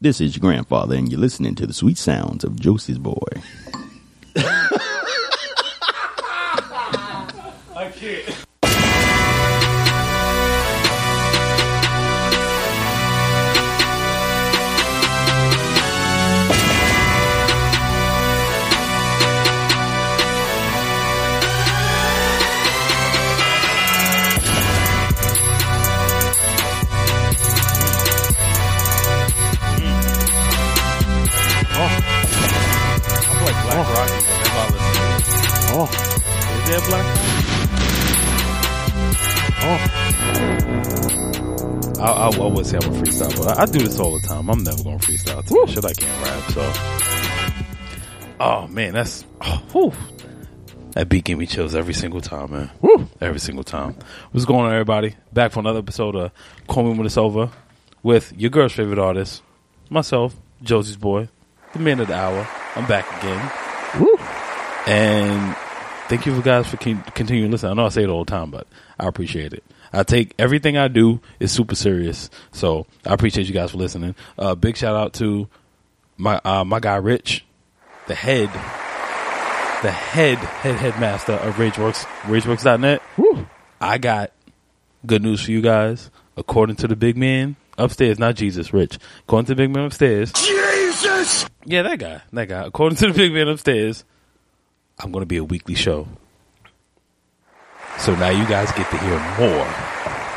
This is your grandfather, and you're listening to the sweet sounds of Josie's boy. Freestyle, but I, I do this all the time. I'm never going to freestyle. To shit, I can't rap. So, oh man, that's oh, whew. that beat gave me chills every single time, man. Woo. Every single time. What's going on, everybody? Back for another episode of Call Me When It's Over with your girl's favorite artist, myself, Josie's boy, the man of the hour. I'm back again. Woo. And thank you for guys for con- continuing to listen. I know I say it all the time, but I appreciate it. I take everything I do is super serious, so I appreciate you guys for listening. Uh, big shout out to my uh, my guy Rich, the head, the head head headmaster of RageWorks RageWorks.net. Woo. I got good news for you guys. According to the big man upstairs, not Jesus, Rich. According to the big man upstairs, Jesus. yeah, that guy, that guy. According to the big man upstairs, I'm going to be a weekly show. So now you guys get to hear more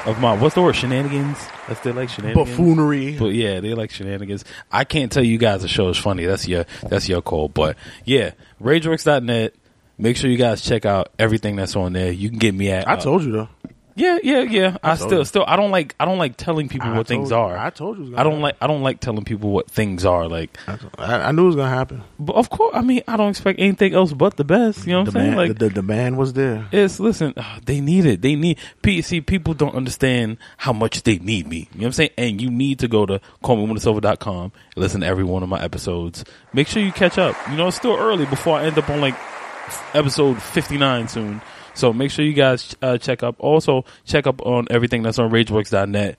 of my what's the word shenanigans. That's they like shenanigans. Buffoonery. But yeah, they like shenanigans. I can't tell you guys the show is funny. That's your that's your call. But yeah, RageWorks.net. Make sure you guys check out everything that's on there. You can get me at. I uh, told you though. Yeah, yeah, yeah. I, told still, you. still, I don't like, I don't like telling people I what things told- are. I told you. it was gonna I don't happen. like, I don't like telling people what things are. Like, I, I I knew it was gonna happen. but of course, I mean, I don't expect anything else but the best. You know what I'm saying? Like, the, the demand was there. it's listen, uh, they need it. They need. See, people don't understand how much they need me. You know what I'm saying? And you need to go to callmewhenitsover.com and listen to every one of my episodes. Make sure you catch up. You know, it's still early before I end up on like episode 59 soon. So make sure you guys uh, check up. Also, check up on everything that's on RageWorks.net.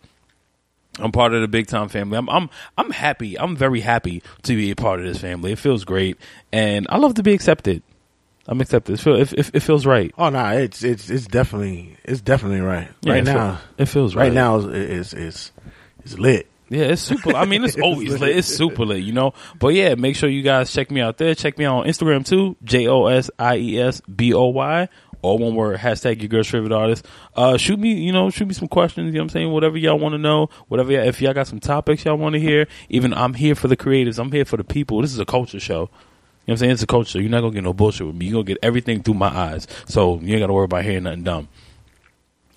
I'm part of the big time family. I'm I'm I'm happy. I'm very happy to be a part of this family. It feels great, and I love to be accepted. I'm accepted. It, feel, it, it, it feels right. Oh no, it's it's it's definitely it's definitely right. Yeah, right it feel- now, it feels right right. now is is is is lit. Yeah, it's super. I mean, it's always lit. It's super lit, you know. But yeah, make sure you guys check me out there. Check me out on Instagram too. J O S I E S B O Y. All one word. Hashtag your girl's favorite artist. Uh, shoot me, you know, shoot me some questions. You know what I'm saying? Whatever y'all want to know. Whatever. Y'all, if y'all got some topics y'all want to hear. Even I'm here for the creatives. I'm here for the people. This is a culture show. You know what I'm saying? It's a culture show. You're not gonna get no bullshit with me. You're gonna get everything through my eyes. So you ain't gotta worry about hearing nothing dumb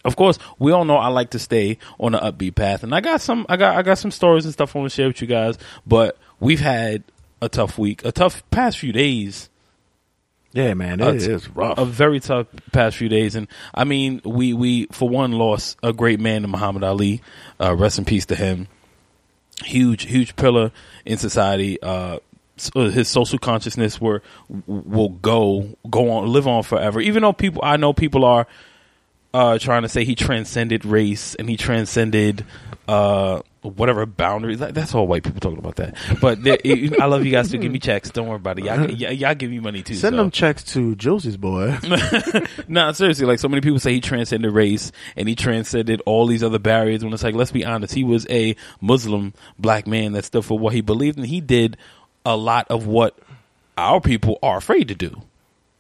of course, we all know I like to stay on the upbeat path, and I got some, I got, I got some stories and stuff I want to share with you guys. But we've had a tough week, a tough past few days, Yeah, man, it is rough. a very tough past few days. And I mean, we, we for one lost a great man Muhammad Ali. Uh, rest in peace to him. Huge, huge pillar in society. Uh, uh, his social consciousness were will go go on live on forever. Even though people, I know people are uh, trying to say he transcended race and he transcended uh, whatever boundaries. Like, that's all white people talking about that. But it- I love you guys to give me checks. Don't worry about it. Y'all, y'all, y'all give me money too. Send so. them checks to Josie's boy. Nah, seriously, like so many people say he transcended race and he transcended all these other barriers. When it's like, let's be honest, he was a Muslim black man that stood for what he believed, and he did a lot of what our people are afraid to do.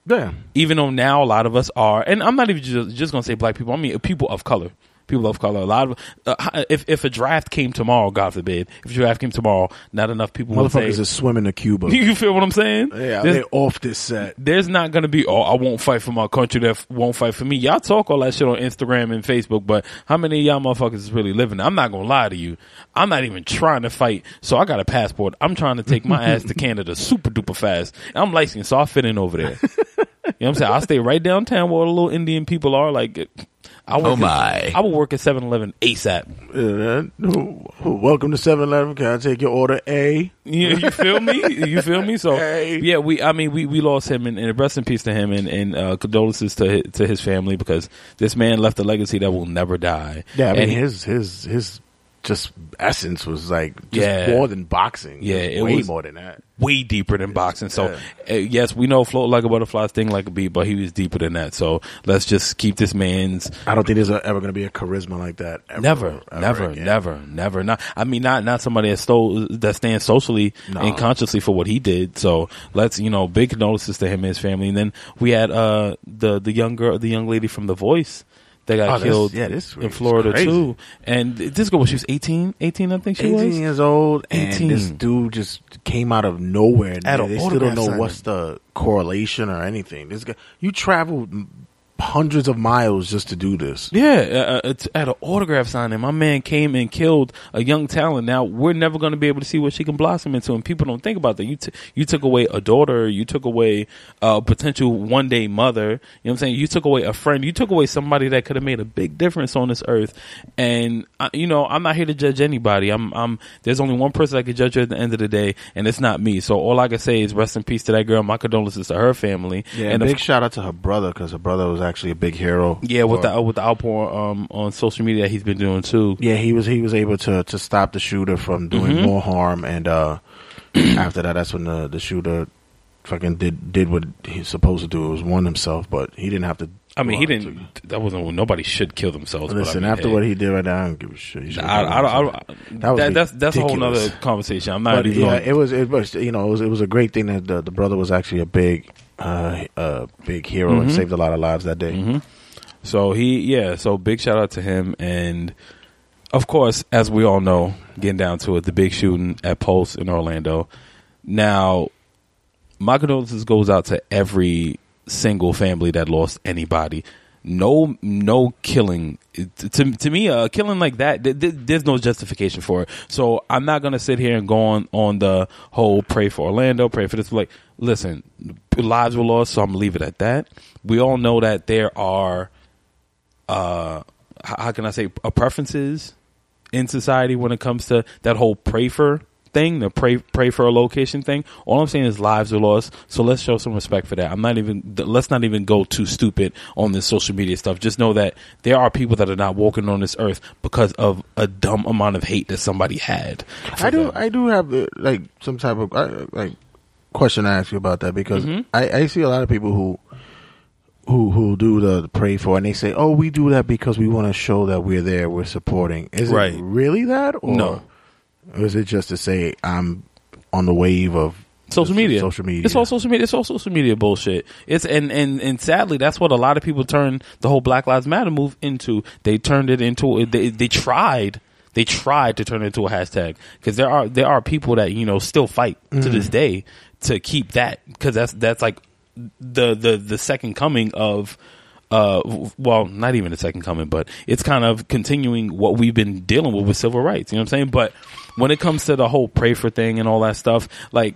Yeah, Even though now a lot of us are, and I'm not even just, just gonna say black people. I mean people of color. People of color. A lot of uh, if if a draft came tomorrow, God forbid, if a draft came tomorrow, not enough people would say. motherfuckers is swimming to Cuba. You feel what I'm saying? yeah, There's- they off this set. there's not going to be, oh, I won't fight for my country that f- won't fight for me. Y'all talk all that shit on Instagram and Facebook, but how many of y'all motherfuckers is really living? I'm not to lie to you. I'm not even trying to fight. So I got a passport. I'm trying to take my ass to Canada super duper fast. I'm licensed, so I fit in over there. you know what I'm saying? I'll stay right downtown where all the little Indian people are. Like, I work Oh, at- my. I will work at 7-Eleven ASAP. Uh, welcome to 7-Eleven. Can I take your order A? You, you feel me? You feel me? So Hey. yeah, we. I mean, we, we lost him, and, and rest in peace to him, and, and uh, condolences to his, to his family because this man left a legacy that will never die. Yeah, I mean and his his his just essence was like just Yeah. more than boxing. Yeah, It way was- more than that. way deeper than boxing. So uh, yes, we know float like a butterfly, sting like a bee, but he was deeper than that. So let's just keep this man's I don't think there's ever going to be a charisma like that. Ever, never, ever never, again. never, never. Not, I mean, not not somebody that stole that stands socially No. and consciously for what he did. So let's you know, big notices to him and his family. And then we had uh the the young girl, the young lady from The Voice. That got Oh, this- killed yeah, this in Florida crazy. too, and this girl, she was 18, 18 I think she 18 was. years old, 18. and this dude just came out of nowhere. And At they they still don't autograph know what's the correlation or anything. This guy, you traveled hundreds of miles just to do this. Yeah, uh, it's at an autograph signing. My man came and killed a young talent. Now we're never going to be able to see what she can blossom into, and people don't think about that. You t- you took away a daughter, you took away a potential one day mother. You know what I'm saying? You took away a friend. You took away somebody that could have made a big difference on this earth. And uh, you know, I'm not here to judge anybody. I'm I'm. There's only one person that can judge her at the end of the day, and it's not me. So all I can say is rest in peace to that girl. My condolences to her family. Yeah, and big of shout out to her brother because her brother was actually a big hero. yeah, with for- the with the outpour um, on social media he's been doing too. Yeah, he was he was able to to stop the shooter from doing Mm-hmm. more harm, and uh after that, that's when the the shooter fucking did did what he's supposed to do. It was one himself, but he didn't have to. I mean, he didn't. That wasn't. Nobody should kill themselves. but I Listen, mean, after hey, what he did right now, I don't give a shit. I, I, I, himself. That was that, that's that's a whole nother conversation. I'm not But even. yeah, going, it was it was you know it was it was a great thing that the, the brother was actually a big uh, uh big hero and Mhm. saved a lot of lives that day. Mhm. So he, yeah. So big shout out to him, and of course, as we all know, getting down to it, the big shooting at Pulse in Orlando. Now, my condolences goes out to every single family that lost anybody. No, no killing. To to me, a killing like that, th- th- there's no justification for it. So I'm not gonna sit here and go on on the whole pray for Orlando, pray for this. Like, listen, lives were lost, so I'm gonna leave it at that. We all know that there are, uh, how can I say, uh, preferences in society when it comes to that whole pray for thing, the pray pray for a location thing. All I'm saying is lives are lost. So let's show some respect for that. I'm not even let's not even go too stupid on this social media stuff. Just know that there are people that are not walking on this earth because of a dumb amount of hate that somebody had. I do them. I do have uh, like some type of uh, like question I ask you about that because Mhm. I, I see a lot of people who who who do the pray for and they say oh we do that because we want to show that we're there we're supporting is Right. it really that or No. Or is it just to say I'm on the wave of social media. social media It's all social media. It's all social media bullshit. It's and and and sadly, that's what a lot of people turn the whole Black Lives Matter move into. They turned it into. They they tried. They tried to turn it into a hashtag because there are there are people that you know still fight to Mm-hmm. this day to keep that because that's that's like the the the second coming of uh well not even the second coming but it's kind of continuing what we've been dealing with with civil rights you know what i'm saying but when it comes to the whole pray for thing and all that stuff like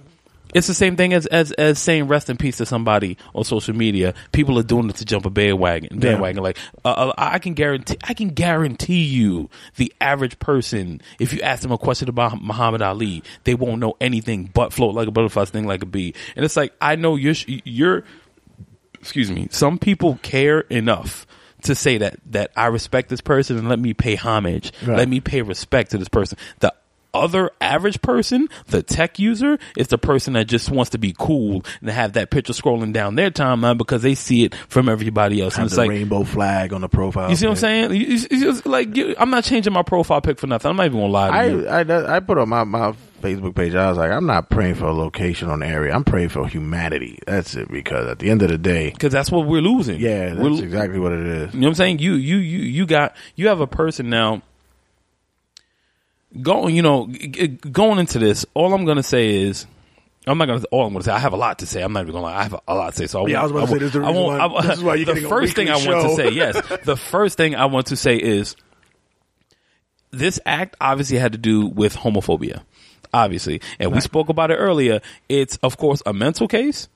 it's the same thing as, as as saying rest in peace to somebody on social media. People are doing it to jump a bandwagon. Bandwagon, like uh, uh, I can guarantee, I can guarantee you, the average person, if you ask them a question about Muhammad Ali, they won't know anything but float like a butterfly, sting like a bee. And it's like I know you're you're excuse me, some people care enough to say that that I respect this person and let me pay homage, Right. let me pay respect to this person. The other average person, the tech user, is the person that just wants to be cool and have that picture scrolling down their timeline because they see it from everybody else. And have it's the like, rainbow flag on the profile you see what I'm saying? Just like, I'm not changing my profile pic for nothing. I'm not even gonna lie to you. I, I I put on my my Facebook page. I was like, I'm not praying for a location on the area. I'm praying for humanity. That's it. Because at the end of the day, Because that's what we're losing. yeah, We're- that's exactly what it is. You know what I'm saying? You you you you got you have a person now going, you know, going into this, all I'm going to say is I'm not gonna. All I'm gonna say, I have a lot to say. I'm not even gonna lie. I have a, lot to say. So I Yeah, I was about to say, this is the I won't- why- I- this is why you're the getting first thing I weekly want to say, yes, the first thing I want to say is this act obviously had to do with homophobia, obviously, and we spoke about it earlier. It's of course a mental case.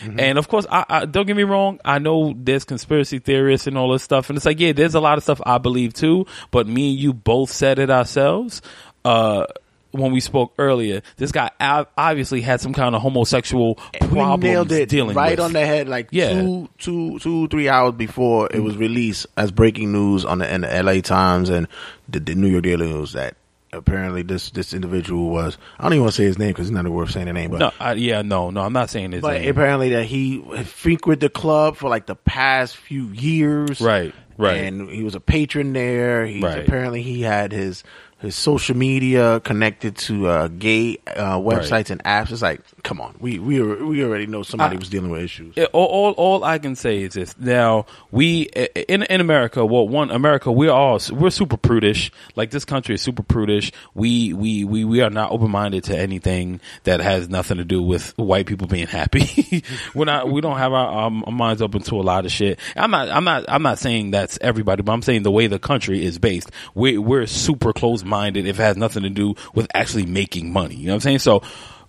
Mm-hmm. And of course, I, I don't get me wrong. I know there's conspiracy theorists and all this stuff, and it's like, yeah, there's a lot of stuff I believe too. But me and you both said it ourselves uh, when we spoke earlier. This guy obviously had some kind of homosexual problems we nailed it dealing right with. on the head, like Yeah. two, two, two, three hours before it was released as breaking news on the, in the L.A. Times and the, the New York Daily News that apparently this this individual was I don't even want to say his name because it's not worth saying the name, but No, I, yeah, no, no, I'm not saying his name. but name. apparently that he frequented the club for like the past few years, Right, right. and he was a patron there. He's Right. apparently he had his his social media connected to uh, gay uh, websites and apps. It's like, come on, we we we already know somebody I- was dealing with issues. All, all, all I can say is this. Now we in in America, well, one America, we're all we're super prudish. Like this country is super prudish. We we we we are not open minded to anything that has nothing to do with white people being happy. we're not. We don't have our, um, our minds open to a lot of shit. I'm not. I'm not. I'm not saying that's everybody, but I'm saying the way the country is based, we we're super close minded. If it has nothing to do with actually making money, you know what I'm saying? So.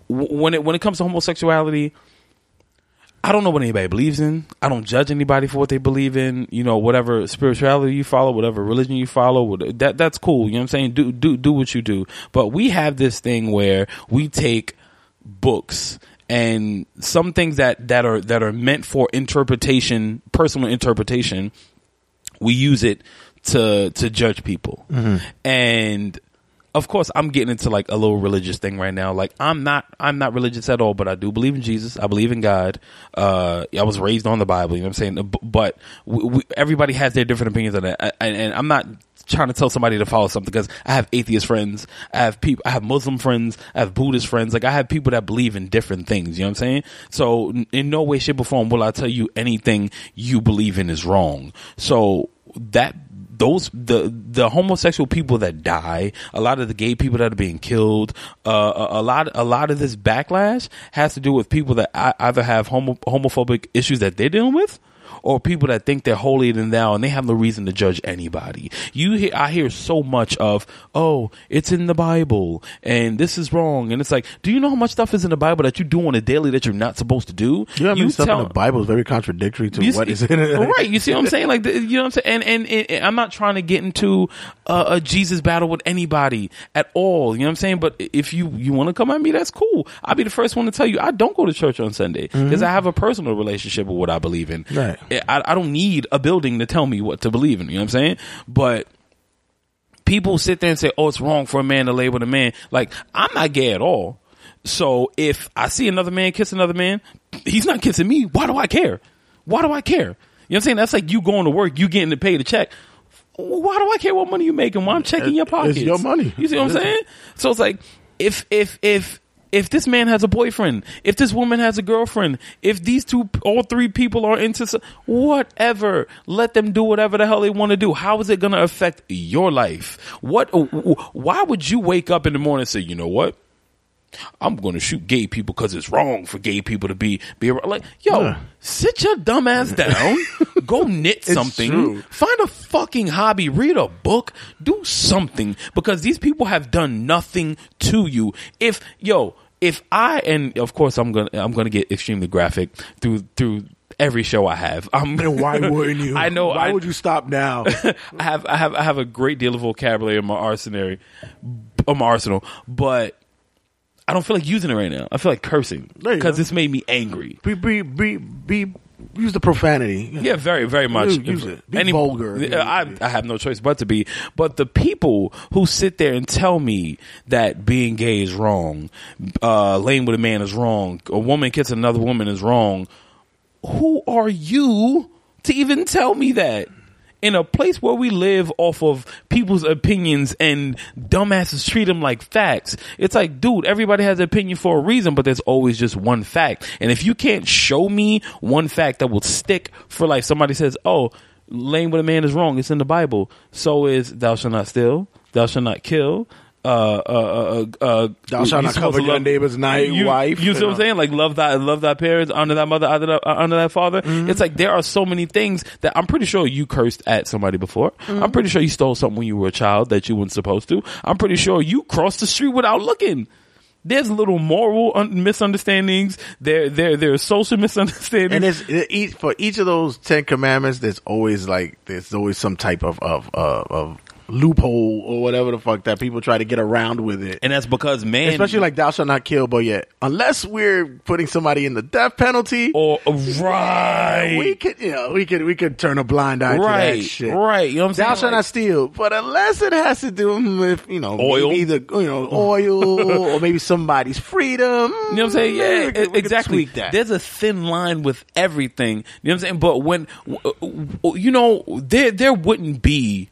w- When it when it comes to homosexuality, I don't know what anybody believes in. I don't judge anybody for what they believe in. You know, whatever spirituality you follow, whatever religion you follow, that that's cool. You know what I'm saying? Do do do what you do. But we have this thing where we take books and some things that that are that are meant for interpretation, personal interpretation, we use it to to judge people. And of course I'm getting into like a little religious thing right now. Like I'm not I'm not religious at all, but I do believe in Jesus. I believe in God. Uh I was raised on the Bible, you know what I'm saying? But we, we, everybody has their different opinions on it. I- And, and I'm not trying to tell somebody to follow something because I have atheist friends, I have people, I have Muslim friends, I have Buddhist friends. Like I have people that believe in different things. You know what I'm saying? So in no way, shape, or form will I tell you anything you believe in is wrong. So that those the the homosexual people that die, a lot of the gay people that are being killed, uh, a, a lot a lot of this backlash has to do with people that either have homo, homophobic issues that they're dealing with, or people that think they're holier than thou and they have no reason to judge anybody. You hear, I hear so much of, oh, it's in the Bible and this is wrong. And it's like, do you know how much stuff is in the Bible that you do on a daily that you're not supposed to do? You know, what I mean, stuff tell- in the Bible is very contradictory to what see- is in it. right? You see what I'm saying? Like, you know what I'm saying? And, and, and I'm not trying to get into uh, a Jesus battle with anybody at all. You know what I'm saying? But if you you want to come at me, that's cool. I'll be the first one to tell you I don't go to church on Sunday because I have a personal relationship with what I believe in. Right. I, I don't need a building to tell me what to believe in. You know what I'm saying? But people sit there and say, "Oh, it's wrong for a man to label a man." Like I'm not gay at all. So if I see another man kiss another man, he's not kissing me. Why do I care? Why do I care? You know what I'm saying? That's like you going to work, you getting to pay the check. Why do I care what money you making? Why I'm checking your It's your money. You see what I'm saying? So it's like if if if if this man has a boyfriend, if this woman has a girlfriend, if these two, all three people are into whatever, let them do whatever the hell they want to do. How is it going to affect your life? What? Why would you wake up in the morning and say, you know what? I'm going to shoot gay people because it's wrong for gay people to be be like, yo, Yeah. sit your dumb ass down, go knit something, find a fucking hobby, read a book, do something because these people have done nothing to you. If yo, if I and of course I'm gonna I'm gonna get extremely graphic through through every show I have. I'm, And why wouldn't you? I know. Why I, would you stop now? I have I have I have a great deal of vocabulary in my arsenal, on my arsenal, but I don't feel like using it right now. I feel like cursing because this made me angry. be, be, be, be, use the profanity. Yeah, very, very much. Use it. Be vulgar. Yeah, I, I have no choice but to be. But the people who sit there and tell me that being gay is wrong, uh, laying with a man is wrong, a woman kissing another woman is wrong, who are you to even tell me that? In a place where we live off of people's opinions and dumbasses treat them like facts, it's like, dude, everybody has an opinion for a reason, but there's always just one fact. And if you can't show me one fact that will stick for life, somebody says, oh, laying with a man is wrong, it's in the Bible. So is thou shalt not steal, thou shalt not kill. Uh, uh, uh, uh, Thou shalt not cover your love- neighbor's night, you, wife. You see what I'm saying? Like love thy love thy parents, honor thy mother, honor thy, honor thy father. Mm-hmm. It's like there are so many things that I'm pretty sure you cursed at somebody before. Mm-hmm. I'm pretty sure you stole something when you were a child that you weren't supposed to. I'm pretty sure you crossed the street without looking. There's little moral un- misunderstandings. There, there, there's social misunderstandings. And it's it, each, for each of those Ten Commandments, there's always like there's always some type of of uh, of loophole or whatever the fuck that people try to get around with it. and that's because man, Especially like thou shalt not kill, but yet unless we're putting somebody in the death penalty, or uh, right, we could you know we could we could turn a blind eye to that right, shit. right. You know what I'm saying? Thou shalt Like- not steal, but unless it has to do with you know Oil. either you know oil or maybe somebody's freedom. You know what I'm saying? Yeah, we could- we exactly. that. There's a thin line with everything. You know what I'm saying? But when, you know, there there wouldn't be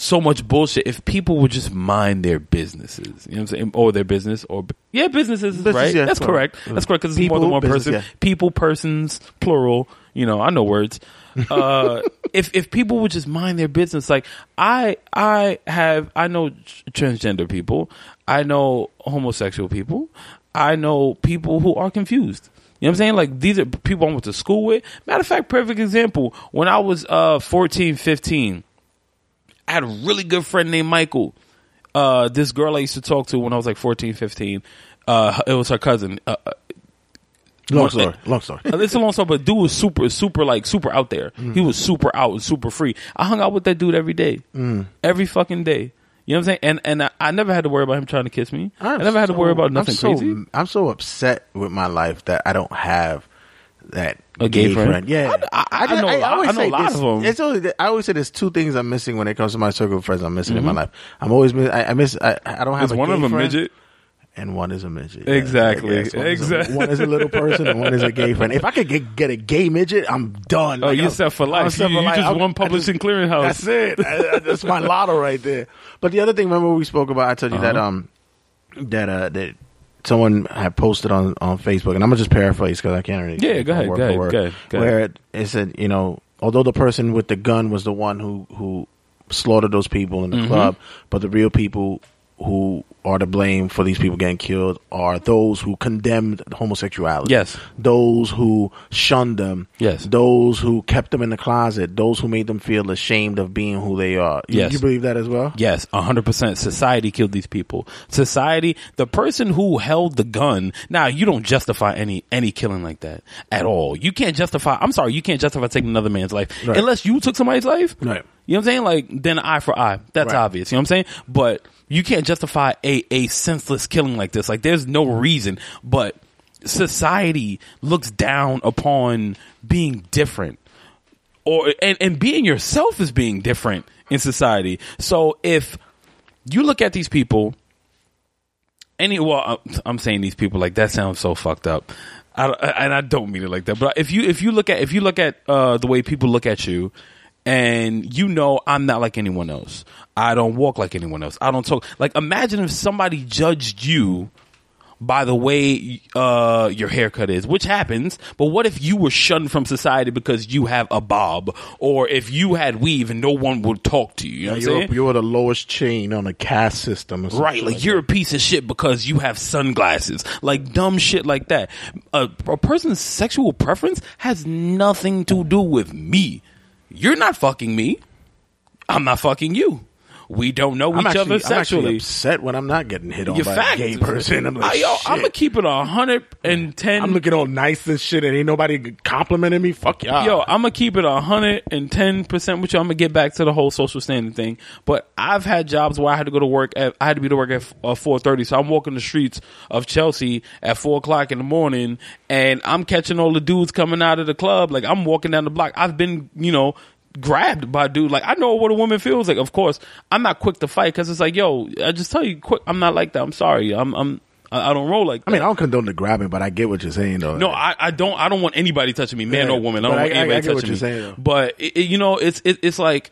so much bullshit if people would just mind their businesses. You know what I'm saying? Or their business, or yeah, businesses, Business, right? yeah, That's correct. correct. That's correct because it's more People, than one business, person. yeah. People, persons, plural. You know, I know words. Uh, if if people would just mind their business, like I I have I know transgender people, I know homosexual people, I know people who are confused. You know what I'm saying? Like these are people I went to school with. Matter of fact, perfect example. When I was uh 14, 15, I had a really good friend named Michael. Uh, this girl I used to talk to when I was like 14, 15. Uh, it was her cousin. Uh, uh, long one- story, long story. uh, it's a long story, but dude was super, super like super out there. Mm. He was super out and super free. I hung out with that dude every day, Mm. every fucking day. You know what I'm saying? And and I, I never had to worry about him trying to kiss me. i I'm never had to worry about I'm nothing so- crazy. I'm so upset with my life that I don't have that A gay friend? Yeah, I- I- I know a lot- always I know a lot this- of 'em. It's only, I always say there's two things I'm missing when it comes to my circle of friends. I'm missing in Mm-hmm. my life. I'm always miss. I, I miss. I, I don't have. Is a one gay of them friend, midget? and one is a midget. Exactly. Yes, one is a- Exactly. One is a little person, and one is a gay friend. If I could get get a gay midget, I'm done. Oh, Like, you're set for I'm life. set You- for you life. just I'm- won Publishing just- Clearinghouse. That's it. I- I- That's my lotto right there. But the other thing, remember we spoke about? I told you that Uh-huh. um that uh that someone had posted on on Facebook, and I'm gonna just paraphrase because I can't really. Yeah, go ahead, go ahead, word, go ahead, go ahead. Where it, it said, you know, although the person with the gun was the one who who slaughtered those people in the Mm-hmm. club, but the real people who are to blame for these people getting killed are those who condemned homosexuality. Yes. Those who shunned them. Yes. Those who kept them in the closet. Those who made them feel ashamed of being who they are. You- Yes. You believe that as well? Yes, hundred percent. Society killed these people. Society, the person who held the gun. Now you don't justify any any killing like that at all. You can't justify. I'm sorry, you can't justify taking another man's life Right. unless you took somebody's life. Right. You know what I'm saying? Like then eye for eye. That's Right. obvious. You know what I'm saying? But you can't justify a a senseless killing like this. Like there's no reason. But society looks down upon being different or and, and being yourself is being different in society. So if you look at these people, any well, I'm- saying these people like that sounds so fucked up, I, and I don't mean it like that. But if you if you look at if you look at uh, the way people look at you, and you know I'm not like anyone else. I don't walk like anyone else. I don't talk like. Imagine if somebody judged you by the way uh, your haircut is, which happens. But what if you were shunned from society because you have a bob, or if you had weave and no one would talk to you? You know yeah, you're, you're the lowest chain on the caste system. Right, like you're a piece of shit because you have sunglasses, like dumb shit like that. A, a person's sexual preference has nothing to do with me. You're not fucking me. I'm not fucking you. We don't know I'm each actually, other I'm actually upset when I'm not getting hit on Your by fact, a gay person. I'm like, I, yo, I'm gonna keep it hundred and ten. I'm looking all nice and shit, and ain't nobody complimenting me. Fuck y'all. Yo, I'm gonna keep it a hundred and ten percent with you. I'm gonna get back to the whole social standing thing. But I've had jobs where I had to go to work at I had to be to work at uh, four thirty. So I'm walking the streets of Chelsea at four o'clock in the morning, and I'm catching all the dudes coming out of the club. Like I'm walking down the block. I've been, you know. Grabbed by dude, like I know what a woman feels like. Of course, I'm not quick to fight because it's like, yo, I just tell you, quick. I'm not like that. I'm sorry. I'm, I'm, I I don't roll like. That. I mean, I don't condone the grabbing, but I get what you're saying, though. No, I, I don't. I don't want anybody touching me, man Yeah, or woman. I don't want I- anybody touching me. saying, but it, it- you know, it's it, it's like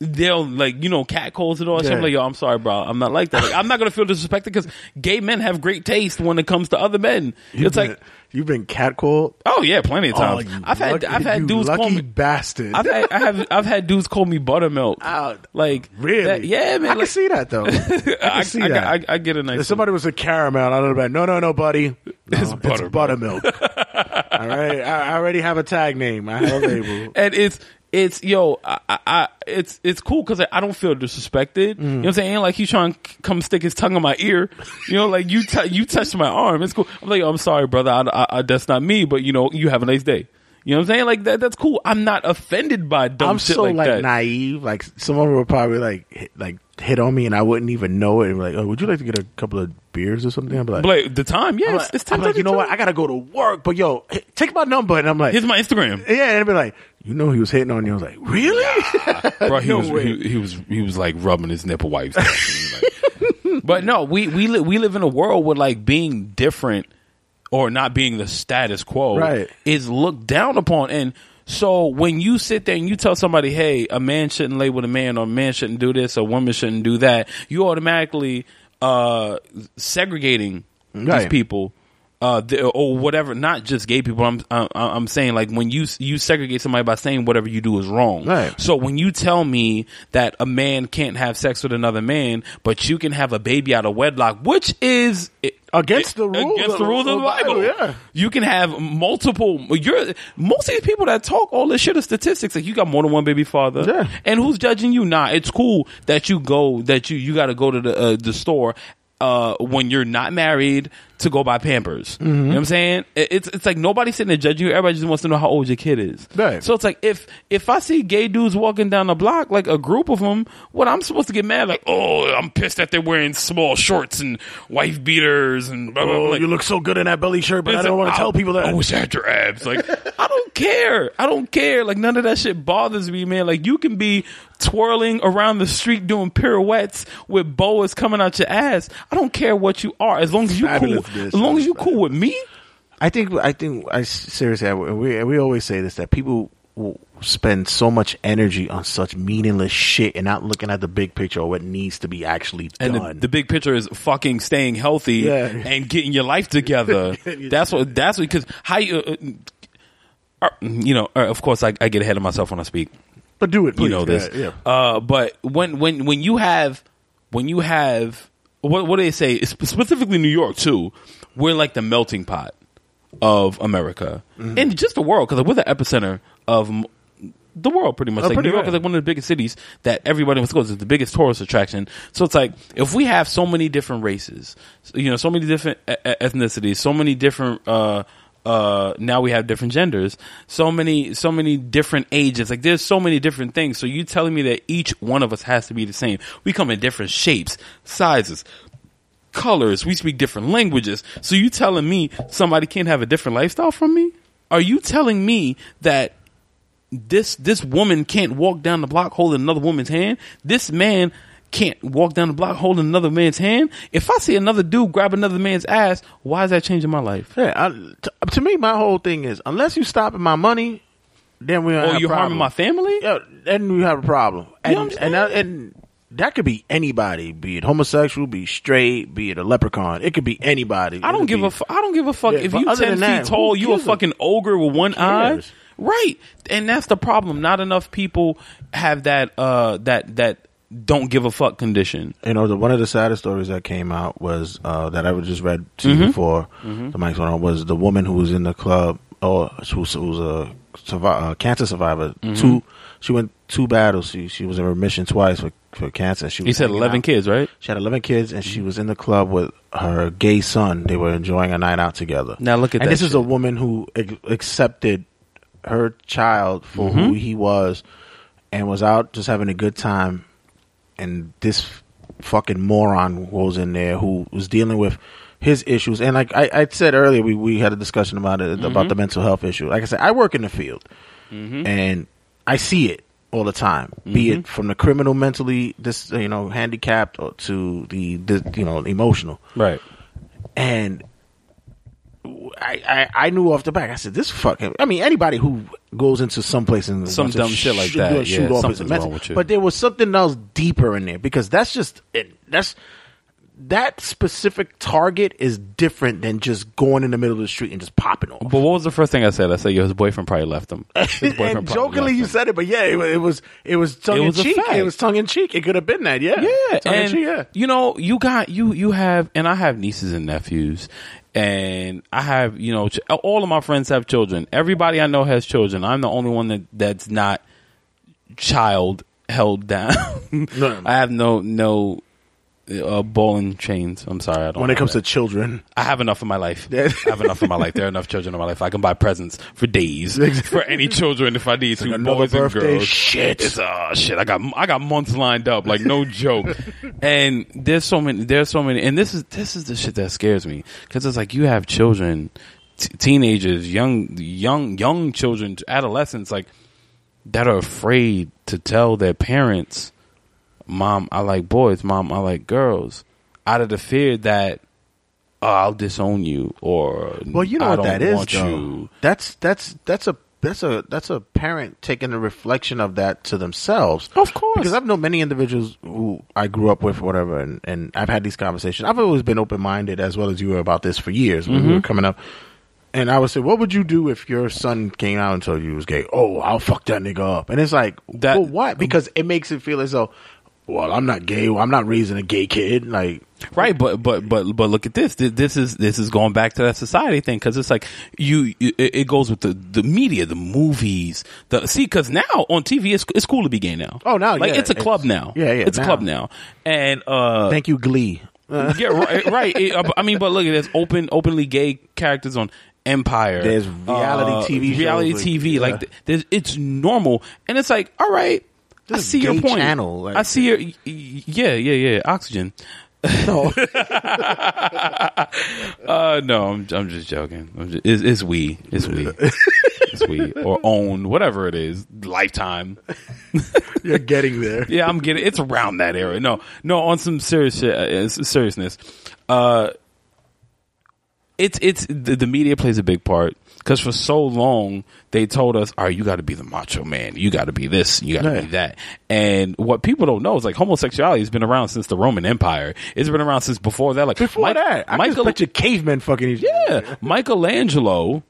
they'll like you know cat calls and all that shit. I'm like, yo, I'm sorry, bro. I'm not like that. Like, I'm not gonna feel disrespected because gay men have great taste when it comes to other men. You've it's been, like, you've been catcalled. oh yeah, plenty of Oh, times. you I've had lucky- I've had dudes call me. bastard. I've had I have I've had dudes call me buttermilk. Oh, like really? that- yeah, man. I like, can see that though. I can I, see I, that. I, I get a nice. if somebody was a caramel, I'd have been no, no, no, buddy. No, It's it's, buttermilk. buttermilk. All right, I, I already have a tag name. I have a label. and it's it's yo, I, I, it's it's cool because I don't feel disrespected. You know what I'm saying? Like he's trying to come stick his tongue in my ear. You know, like you t- you touched my arm. It's cool. I'm like, I'm sorry, brother. I, I, that's not me. But you know, you have a nice day. You know what I'm saying? Like that. That's cool. I'm not offended by dumb I'm shit so like, like, that. naive. Like someone would probably like hit, like hit on me, and I wouldn't even know it. And be like, oh, would you like to get a couple of beers or something? I'd be like, But like, the time, yeah, I'm it's, like, it's time. I'm like, you know what? I gotta go to work, but yo, take my number, and I'm like, Here's my Instagram. yeah, and I'd be like, you know, he was hitting on you. I was like, really? bro. He No was he, he was he was like rubbing his nipple while he was texting me, like- but no, we we li- we live in a world where like being different or not being the status quo Right. is looked down upon, and so when you sit there and you tell somebody, hey, a man shouldn't lay with a man, or a man shouldn't do this, or a woman shouldn't do that, you automatically uh segregating these people uh, the, or whatever. Not just gay people. I'm I'm, I'm saying like when you you segregate somebody by saying whatever you do is wrong. Right. So when you tell me that a man can't have sex with another man, but you can have a baby out of wedlock, which is Against the rules against the rules of of the Bible. Bible, yeah. You can have multiple. You're most of these people that talk all this shit of statistics. Like you got more than one baby father, Yeah. and who's judging you? Nah, it's cool that you go that you you got to go to the uh, the store uh, when you're not married to go buy Pampers. Mm-hmm. You know what I'm saying? It's it's like nobody's sitting there judging you. Everybody just wants to know how old your kid is. Right. So it's like if if I see gay dudes walking down the block, like a group of them, what I'm supposed to get mad? Like, oh, I'm pissed that they're wearing small shorts and wife beaters and blah blah. blah. oh, Like, you look so good in that belly shirt, but I don't like, want to tell people that. I wish I had your abs. Like, I don't care. I don't care. Like, none of that shit bothers me, man. Like, you can be twirling around the street doing pirouettes with boas coming out your ass. I don't care what you are, as long as you cool. Bitch. As long as you cool with me. I think I think I seriously I, we we always say this that people will spend so much energy on such meaningless shit and not looking at the big picture or what needs to be actually And the, done. the big picture is fucking staying healthy Yeah. and getting your life together. that's what. That's what. Because how you. Uh, uh, you know, uh, of course, I, I get ahead of myself when I speak. but do it, please. you know this. Yeah, yeah. Uh, but when when when you have when you have what what do they say Sp- specifically New York too, we're like the melting pot of America Mm-hmm. and just the world because we're the epicenter of m- the world pretty much. Oh, like pretty New York much. is like one of the biggest cities that everybody wants to go. to. It's the biggest tourist attraction. So it's like if we have so many different races, you know, so many different ethnicities, so many different. uh uh now we have different genders. So many so many different ages. Like there's so many different things. So you telling me that each one of us has to be the same. We come in different shapes sizes colors. We speak different languages. So you telling me somebody can't have a different lifestyle from me? Are you telling me that this this woman can't walk down the block holding another woman's hand? This man can't walk down the block holding another man's hand if i see another dude grab another man's ass why is that changing my life Yeah, I, to, to me, my whole thing is unless you stopping my money, then we or you're harming my family Yeah, then we have a problem. And know what I'm and that, and that could be anybody, be it homosexual, be straight, be it a leprechaun. It could be anybody. I don't give a fu- I don't give a fuck Yeah, if you ten than that, feet tall. You a a- fucking ogre with one eye, right? And that's the problem. Not enough people have that uh that that don't give a fuck condition. You know, the, one of the saddest stories that came out was uh, that I just read to Mm-hmm. you before the mics went on was the woman who was in the club, or who was, who was a uh, cancer survivor. Mm-hmm. Two, she went two battles. She she was in remission twice for for cancer. She was You said eleven out. kids, right? She had 11 kids, and she was in the club with her gay son. They were enjoying a night out together. Now look at and that this is a woman who ac- accepted her child for Mm-hmm. who he was, and was out just having a good time. And this fucking moron goes in there who was dealing with his issues. And like I, I said earlier, we, we had a discussion about it Mm-hmm. about the mental health issue. Like I said, I work in the field, and I see it all the time. Be Mm-hmm. it from the criminal mentally, this you know, handicapped, or to the, the you know emotional. Right. And I, I I knew off the back. I said, "This fucking." I mean, anybody who goes into some place and Some dumb shit like that, a shoot off is something's wrong with you. But there was something else deeper in there because that's just it, that's that specific target is different than just going in the middle of the street and just popping off. But what was the first thing I said? I said, "Yo, his boyfriend probably left him." His boyfriend and jokingly, you him. said it, but yeah, it, it was it was tongue It in was a cheek. fact. It was tongue in cheek. It could have been that, yeah, Yeah, tongue in and cheek, yeah. you know, you got you you have, and I have nieces and nephews, and I have you know, ch- all of my friends have children. Everybody I know has children. I'm the only one that that's not child held down. No. I have no no uh, ball and chains. I'm sorry, I don't. when it comes that. to children. I have enough in my life. I have enough in my life. There are enough children in my life. I can buy presents for days for any children if I need to. another boys and girls. Shit. It's uh shit. I got I got months lined up, like no joke. and there's so many. There's so many. And this is this is the shit that scares me because it's like you have children, t- teenagers, young young young children, adolescents, like that are afraid to tell their parents, "Mom, I like boys. Mom, I like girls," out of the fear that. Oh, I'll disown you, or Well, you know I what that is, though. you. That's that's that's a that's a that's a parent taking a reflection of that to themselves. Of course. because I've known many individuals who I grew up with, whatever, and and I've had these conversations. I've always been open minded, as well as you were about this for years when we Mm-hmm. were coming up. And I would say, "What would you do if your son came out and told you he was gay?" Oh, I'll fuck that nigga up. And it's like, That- well, what? Because it makes it feel as though, well, I'm not gay. I'm not raising a gay kid. Like, Right, but but but but look at this. This is this is going back to that society thing because it's like you. you- It it goes with the the media, the movies. The see because now on TV it's it's cool to be gay now. Oh, now, like yeah, it's a club it's- now. yeah, yeah, it's a club now. And uh, thank you, Glee. yeah, right. right. It- uh, I mean, but look at this open openly gay characters on. Empire. There's reality TV shows, reality like, TV. yeah. Like, there's, it's normal, and it's like, all right, I see your point. channel, like- I see your, yeah, yeah, yeah. Oxygen. No, Uh, no, I'm I'm just joking. I'm just, it's, it's we, it's we, it's we, or own whatever it is. Lifetime. you're getting there. Yeah, I'm getting. It's around that area. No, no. On some serious shit, uh, uh, seriousness, uh, it's it's the, the media plays a big part because for so long they told us, "All right, you got to be the macho man. You got to be this. You got to Yeah. be that." And what people don't know is like homosexuality has been around since the Roman Empire. It's been around since before that. Like Before Mike- that, I Michael, just picture cavemen fucking each other. yeah, Michelangelo,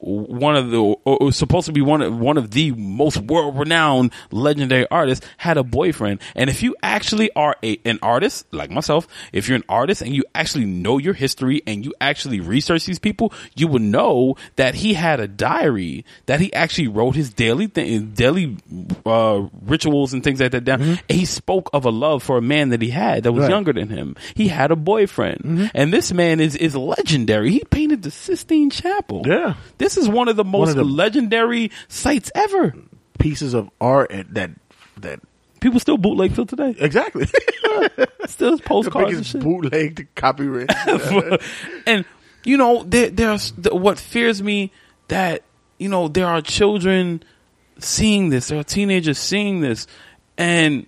one of the supposed to be one of one of the most world renowned legendary artists, had a boyfriend. And if you actually are a, an artist like myself, if you're an artist and you actually know your history and you actually research these people, you would know that he had a diary that he actually wrote his daily thing, daily uh, rituals and things like that down. And he spoke of a love for a man that he had that was Right. younger than him. He had a boyfriend, and this man is is legendary. He painted the Sistine Chapel. Yeah. this is one of the most of the- legendary sites ever. Pieces of art that that People still bootleg till today. exactly Still the postcards and biggest bootleg copyright. and you know, there, there's what fears me that you know there are children seeing this, there are teenagers seeing this, and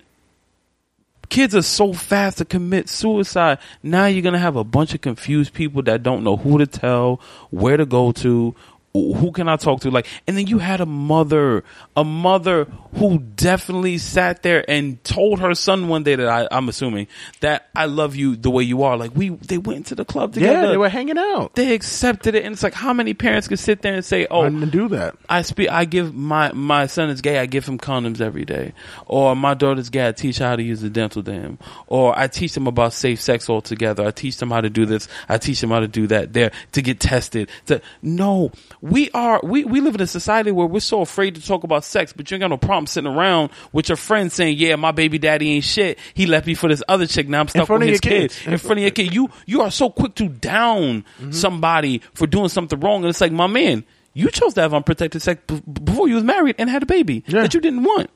kids are so fast to commit suicide. Now you're gonna have a bunch of confused people that don't know who to tell, where to go to. Who can I talk to? Like, and then you had a mother, a mother who definitely sat there and told her son one day that I, I'm assuming that I love you the way you are. Like, we, they went to the club together yeah, they were hanging out. they accepted it, and it's like how many parents could sit there and say, "Oh, I didn't do that. I speak. I give my my son is gay. I give him condoms every day, or my daughter's gay. I teach her how to use the dental dam, or I teach them about safe sex altogether. I teach them how to do this. I teach them how to do that. There to get tested. To no, we are we we live in a society where we're so afraid to talk about sex, but you ain't got no problem sitting around with your friends saying, "Yeah, my baby daddy ain't shit. He left me for this other chick. Now I'm stuck front with of his your kid kids. in front of your kid. You you are so quick to down mm-hmm. somebody for doing something wrong, and it's like, my man, you chose to have unprotected sex b- before you was married and had a baby Yeah. that you didn't want.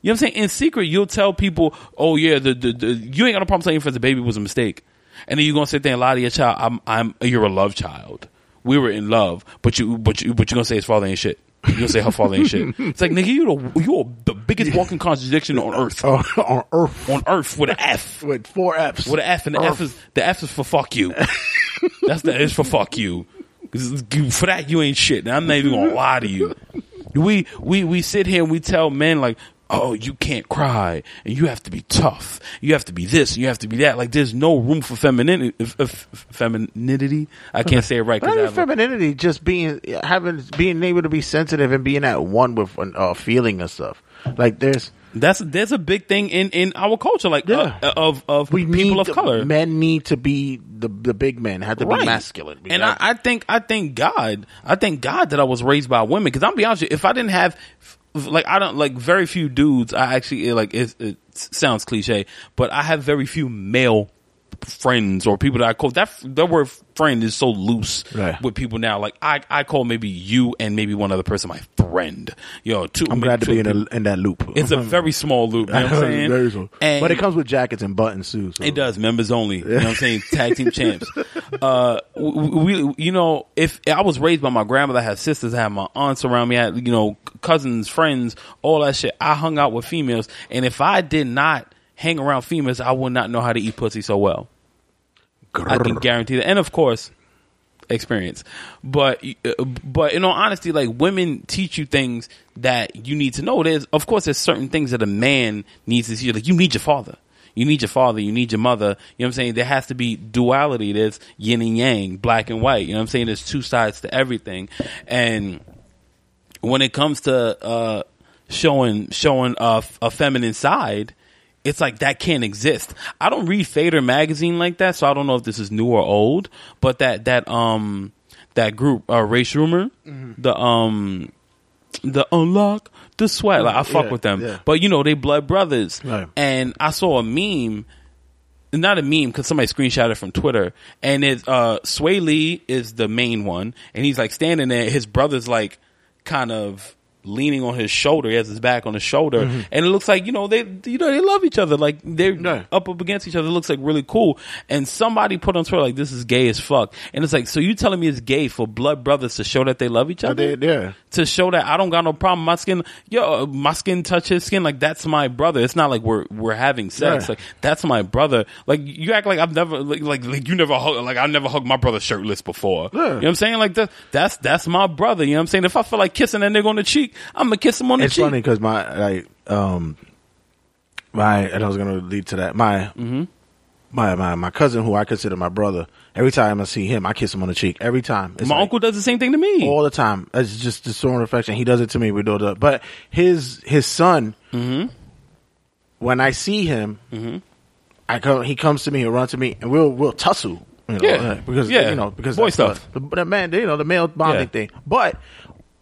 You know what I'm saying? In secret, you'll tell people, "Oh yeah, the, the, the you ain't got no problem saying friends the baby was a mistake," and then you're gonna sit there and lie to your child. I'm I'm you're a love child. We were in love, but you but you but you're gonna say his father ain't shit. You're gonna say her father ain't shit. It's like nigga, you the you the biggest walking contradiction on earth. Oh, on Earth On earth with an F. with four Fs. With an F and the F is the F is for fuck you. That's the is for fuck you. For that you ain't shit. And I'm not even gonna lie to you. We we we sit here and we tell men like, oh, you can't cry and you have to be tough. You have to be this. and You have to be that. Like there's no room for femininity. F- f- femininity. I can't say it right. Not I have a- femininity, just being having being able to be sensitive and being at one with uh, feeling and stuff. Like there's that's there's a big thing in in our culture, like uh, Yeah. of of we people of color. Men need to be the the big men. Have to be masculine. And I, I think I thank God. I thank God that I was raised by women. Because I'm be honest, with you, if I didn't have like I don't like very few dudes. I actually like it, it sounds cliche, but I have very few male friends or people that I call that that word friend is so loose Right. with people now. Like I, I call maybe you and maybe one other person my friend. You know, two. I'm glad to be in, a, in that loop. It's a very small loop. You know what I'm saying? Very small. And- but it comes with jackets and buttons too. So. It does members only. You know what I'm saying? Tag team champs. Uh, we, we, you know, if I was raised by my grandmother, I had sisters, I had my aunts around me, I had you know cousins, friends, all that shit. I hung out with females, and if I did not hang around females, I will not know how to eat pussy so well. I can guarantee that. And of course, experience. But uh, but in all honesty, like women teach you things that you need to know. There's of course there's certain things that a man needs to see. Like you need your father. You need your father, you need your mother. You know what I'm saying? There has to be duality. There's yin and yang, black and white. You know what I'm saying? There's two sides to everything. And when it comes to uh, showing showing a, a feminine side, it's like that can't exist. I don't read Fader magazine like that, so I don't know if this is new or old. But that that um that group, uh, Rae Sremmurd, the um the unlock the sweat. Like I fuck Yeah, with them, yeah. but you know they blood brothers. Right. And I saw a meme not a meme because somebody screenshot it from Twitter, and it's uh Swae Lee is the main one, and he's like standing there. His brother's like kind of leaning on his shoulder. He has his back on his shoulder, mm-hmm. and it looks like you know they you know they love each other. Like they're up up against each other. It looks like really cool. And somebody put on Twitter like this is gay as fuck, and it's like so you telling me it's gay for blood brothers to show that they love each other they, yeah. to show that I don't got no problem. My skin, yo, my skin touch his skin. Like that's my brother. It's not like we're we're having sex. Yeah. Like that's my brother. Like you act like I've never like like, like you never hug like I never hugged my brother shirtless before. Yeah. You know what I'm saying? Like that that's that's my brother. You know what I'm saying? If I feel like kissing that nigga on the cheek, I'm gonna kiss him on the cheek. It's cheek. funny because my like um my and I was gonna lead to that my Mm-hmm. my my my cousin who I consider my brother. Every time I see him, I kiss him on the cheek. Every time. It's My like- uncle does the same thing to me. all the time. It's just the sort of affection. He does it to me. We do it. But his his son, Mm-hmm. when I see him, I come. He comes to me. He'll run to me, and we'll we'll tussle. You know, Yeah. uh, because Yeah. you know because Boy that's stuff. The, the man, you know, the male bonding Yeah. thing. But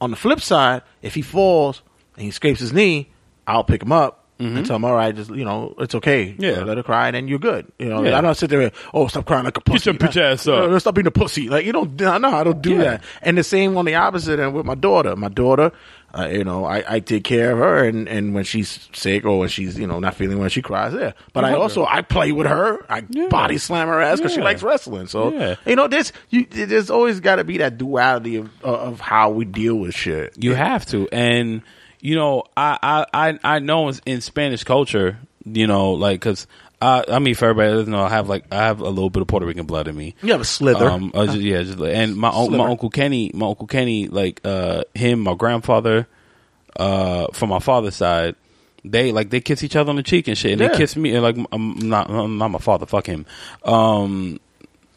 on the flip side, if he falls and he scrapes his knee, I'll pick him up. And tell him, all right, just you know, it's okay. Mm-hmm. Yeah. Let her cry, and then you're good. You know, Yeah. I don't sit there. and, Oh, stop crying like a pussy. your bitch ass up. Stop being a pussy. Like you don't. No, I don't do Yeah. that. And the same on the opposite end with my daughter. My daughter, uh, you know, I, I take care of her, and, and when she's sick or when she's you know not feeling well, she cries there. But I also I play with her. I Yeah. body slam her ass because she likes wrestling. So Yeah. you know, this you there's always got to be that duality of of how we deal with shit. You have to, and you know, I I I, I know in- in Spanish culture, you know, like because I I mean, for everybody doesn't know, I have like I have a little bit of Puerto Rican blood in me. You have a slither. Um, I just, yeah, just, and my Sliver. my uncle Kenny, my uncle Kenny, like uh, him, my grandfather, uh, from my father's side, they like they kiss each other on the cheek and shit, and Yeah. they kiss me and like I'm not I'm not my father, fuck him. Um,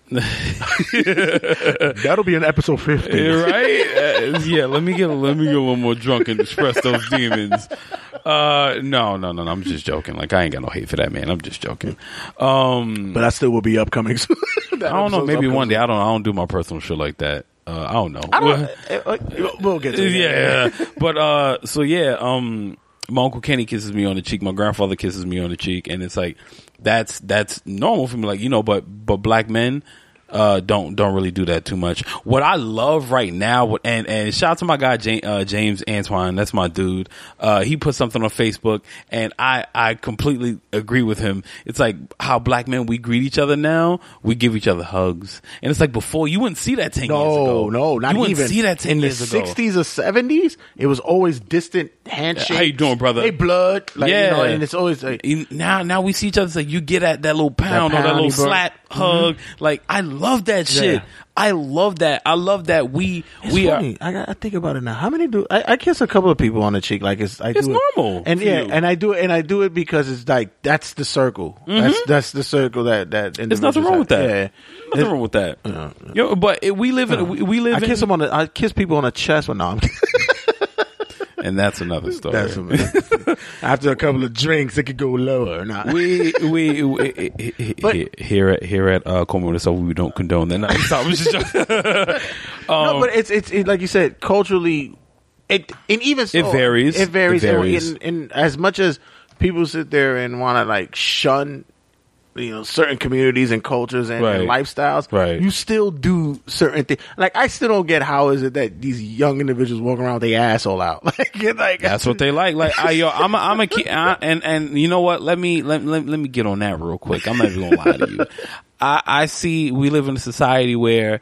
That'll be in episode fifty. yeah, right? Uh, yeah, let me get let me get a little more drunk and express those demons. Uh, no, no, no, no. I'm just joking. Like I ain't got no hate for that man. I'm just joking. Um, But that still will be upcoming. soon. I don't know. Maybe upcoming one day. I don't. I don't do my personal shit like that. Uh, I don't know. I don't. uh, uh, we'll get to it. yeah, yeah. but uh, so yeah, um, my uncle Kenny kisses me on the cheek. My grandfather kisses me on the cheek, and it's like that's that's normal for me. Like you know, but but black men. Uh, don't don't really do that too much. What I love right now, and and shout out to my guy James, uh, James Antoine, that's my dude. Uh, he put something on Facebook, and I I completely agree with him. It's like how black men we greet each other now. We give each other hugs, and it's like before you wouldn't see that ten years ago. No, no, not you wouldn't even. see that ten in the years ago. '60s or '70s. It was always distant handshake. How you doing, brother? Hey, blood. Like, Yeah. you know, and it's always like, now now we see each other it's like you get at that little pound, or that pound, little you bro- slap hug like i love that shit Yeah. i love that i love that we It's we funny. I, I think about it now. How many do I, I kiss a couple of people on the cheek? Like it's I It's do it. normal and yeah, you. and I do it, and I do it because it's like that's the circle. That's that's the circle that that. Mm-hmm. there's nothing wrong with that Yeah, nothing wrong with that Yo, but it, we live in we, we live I in kiss them on the. I kiss people on the chest. When no, I'm and that's another story that's after a couple of drinks, it could go lower. Nah. we we, we But- here at here at uh Call Me When we don't condone that no, stop, I'm just joking. no, but it's it's it, like you said, culturally, it and even so, It varies. It varies. It varies. And, and, and as much as people sit there and want to like shun you know certain communities and cultures and, and lifestyles, Right. you still do certain things. Like I still don't get how is it that these young individuals walk around with their asshole out? Like, like That's what they like. Like, I, yo, I'm a, I'm a kid, and and you know what? Let me let, let let me get on that real quick. I'm not even gonna lie to you. I I see we live in a society where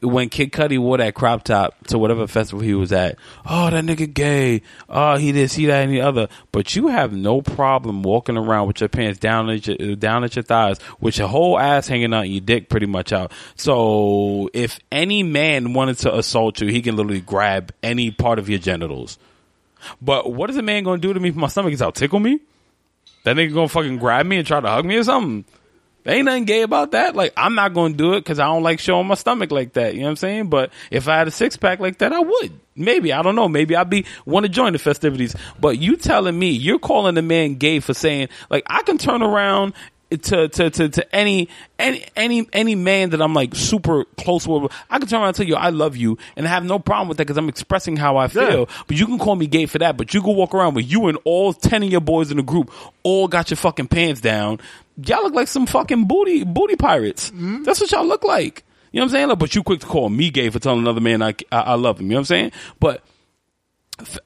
when Kid Cudi wore that crop top to whatever festival he was at, oh that nigga gay, oh he this, see that, and the other. But you have no problem walking around with your pants down at your down at your thighs, with your whole ass hanging out, and your dick pretty much out. So if any man wanted to assault you, he can literally grab any part of your genitals. But what is a man gonna do to me if my stomach is out? Tickle me? That nigga gonna fucking grab me and try to hug me or something? There ain't nothing gay about that. Like, I'm not gonna do it because I don't like showing my stomach like that. You know what I'm saying? But if I had a six pack like that, I would. Maybe. I don't know. Maybe I'd be, want to join the festivities. But you telling me, you're calling a man gay for saying, like, I can turn around to, to, to, to any, any, any, any man that I'm like super close with. I can turn around and tell you, I love you and have no problem with that because I'm expressing how I feel. Yeah. But you can call me gay for that. But you can walk around with you and all 10 of your boys in the group all got your fucking pants down. Y'all look like some fucking booty, booty pirates. That's what y'all look like. You know what I'm saying? Like, but you quick to call me gay for telling another man I, I, I love him. You know what I'm saying? But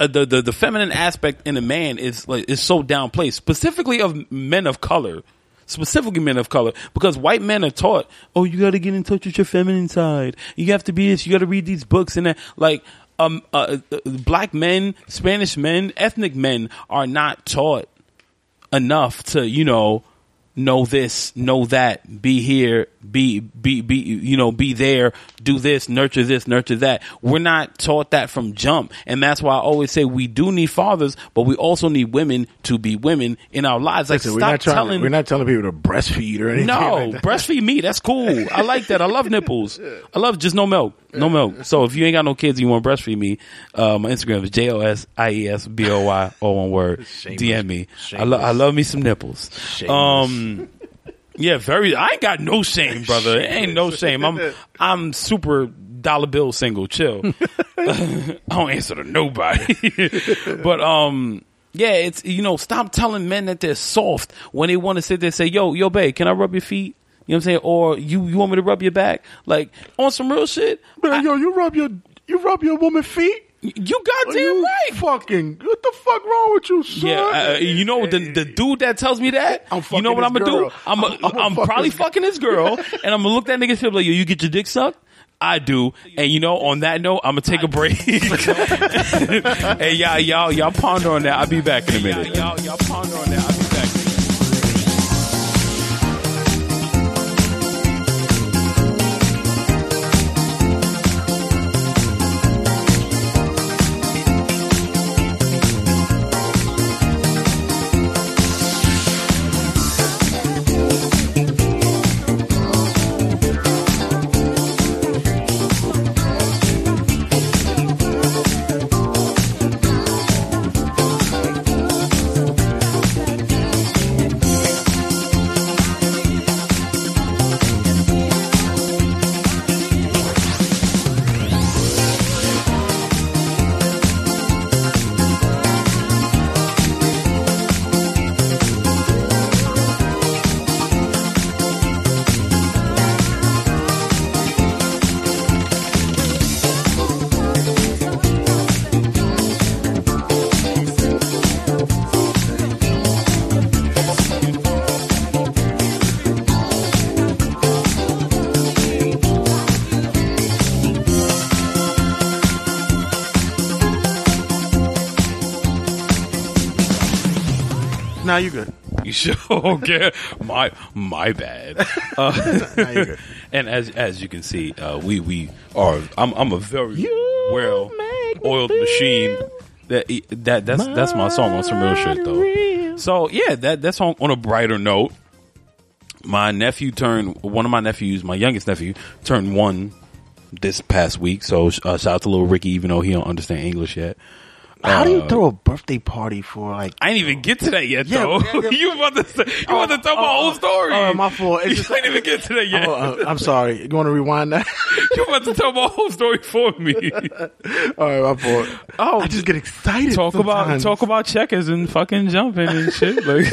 uh, the, the the feminine aspect in a man is like is so downplayed, specifically of men of color, specifically men of color, because white men are taught, oh, you got to get in touch with your feminine side. You have to be this. You got to read these books and that. Like, um, uh, uh, black men, Spanish men, ethnic men are not taught enough to you know know this, know that, be here, be be be you know, be there, do this, nurture this, nurture that. We're not taught that from jump. And that's why I always say we do need fathers, but we also need women to be women in our lives. Like Listen, we're stop not trying. telling we're not telling people to breastfeed or anything. no, like that. breastfeed me. That's cool. I like that. I love nipples. I love just no milk. No milk. So if you ain't got no kids, and you want to breastfeed me. Uh, my Instagram is j o s i e s b o y all one word. Shameless. DM me. I, lo- I love me some nipples. Shameless. Um, yeah, very. I ain't got no shame, brother. It ain't no shame. I'm I'm super dollar bill single. Chill. I don't answer to nobody. but um, yeah, it's you know, stop telling men that they're soft when they want to sit there and say, "Yo, yo, babe, can I rub your feet?" You know what I'm saying? Or you you want me to rub your back? Like on some real shit. Man, yo, you rub your you rub your woman feet. You Are goddamn you right. Fucking what the fuck wrong with you, son? Yeah, uh, you know the the dude that tells me that. I'm you know what I'm gonna this do? I'm a, I'm- I'm I'm, fuck probably this fucking this girl, and I'm gonna look that nigga shit like, yo, you get your dick sucked. I do, and you know, on that note, I'm gonna take a break. hey, y'all, y'all, y'all ponder on that. I'll be back in a minute. Y'all, y'all ponder on that. I'll be back. Now you good. You sure? Okay, my my bad. Uh, Now you good. and as as you can see, uh, we we are. I'm I'm a very You well oiled machine. That that that's that's my song on some real shit though. So yeah, that that song on a brighter note. My nephew turned one of my nephews, my youngest nephew, turned one this past week. So uh, shout out to little Ricky, even though he don't understand English yet. How do you throw a birthday party for like? I ain't even get to that yet, Yeah, though. yeah, yeah. you about to say, you about to tell my whole story? Oh, my fault. It's You just- ain't even get to that yet. Oh, uh, I'm sorry. You want to rewind that? you about to tell my whole story for me. All right, my fault. Oh, I just get excited. talk about sometimes. talk about checkers and fucking jumping and shit. Like,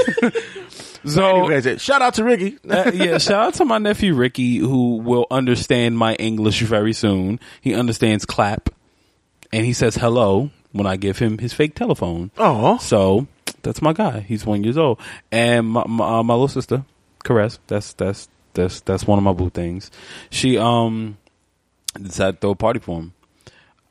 So Anyways, shout out to Ricky. uh, yeah, shout out to my nephew Ricky, who will understand my English very soon. He understands clap, and he says hello when I give him his fake telephone. Oh, So that's my guy. He's one years old, and my my, uh, my little sister, Caress. That's that's that's that's one of my boo things. She um decided to throw a party for him.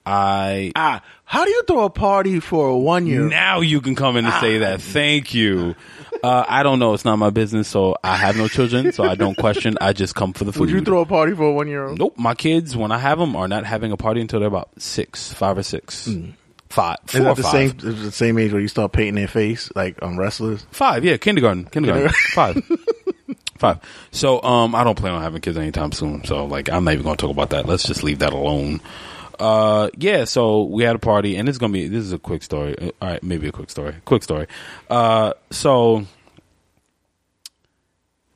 I ah, how do you throw a party for a one year? now you can come in and say that. Thank you. Uh, I don't know. It's not my business, so I have no children, so I don't question. I just come for the food. Would you throw a party for a one year old? Nope. My kids, when I have them, are not having a party until they're about six, five or six, five, Is four or that the five. same? Is the same age where you start painting their face like on wrestlers? Five, yeah, kindergarten, kindergarten, five, five. So, um, I don't plan on having kids anytime soon. So, like, I'm not even going to talk about that. Let's just leave that alone. Uh, yeah. So we had a party, and it's gonna be. This is a quick story. Uh, All right, maybe a quick story. Quick story. Uh, so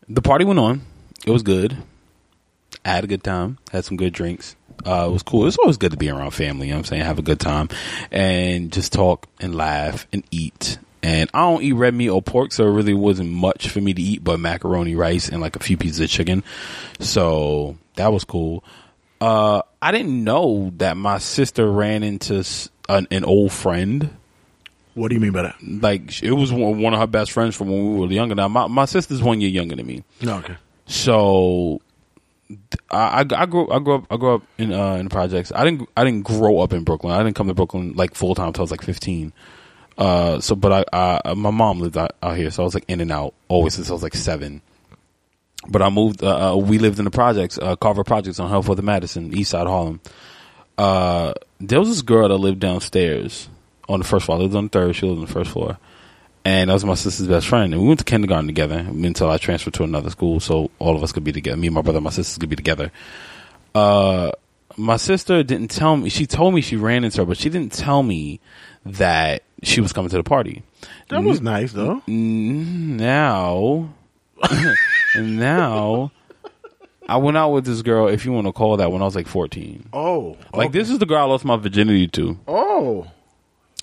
the party went on. It was good. I had a good time. Had some good drinks. Uh, it was cool. It's always good to be around family. You know what I'm saying? Have a good time and just talk and laugh and eat. And I don't eat red meat or pork, so it really wasn't much for me to eat but macaroni, rice, and like a few pieces of chicken. So that was cool. Uh, I didn't know that my sister ran into an, an old friend What do you mean by that? like it was one of her best friends from when we were younger. Now my my sister's one year younger than me, No, okay. so I, I, grew I grew up I grew up in uh, in projects. I didn't I didn't grow up in Brooklyn. I didn't come to Brooklyn like full time until I was like fifteen. Uh, so but I, I my mom lived out, out here, so I was like in and out always since I was like seven. But I moved. Uh, uh, we lived in the projects, uh, Carver Projects on Health of Madison, East Side Harlem. Uh, there was this girl that lived downstairs on the first floor. I lived on the third. She lived on the first floor, and that was my sister's best friend. And we went to kindergarten together until I transferred to another school, so all of us could be together. Me, and my brother, and my sisters could be together. Uh, my sister didn't tell me. She told me she ran into her, but she didn't tell me that she was coming to the party. That was nice though. Now, now, I went out with this girl. If you want to call that, when I was like fourteen. Oh, Like this is the girl I lost my virginity to. Oh,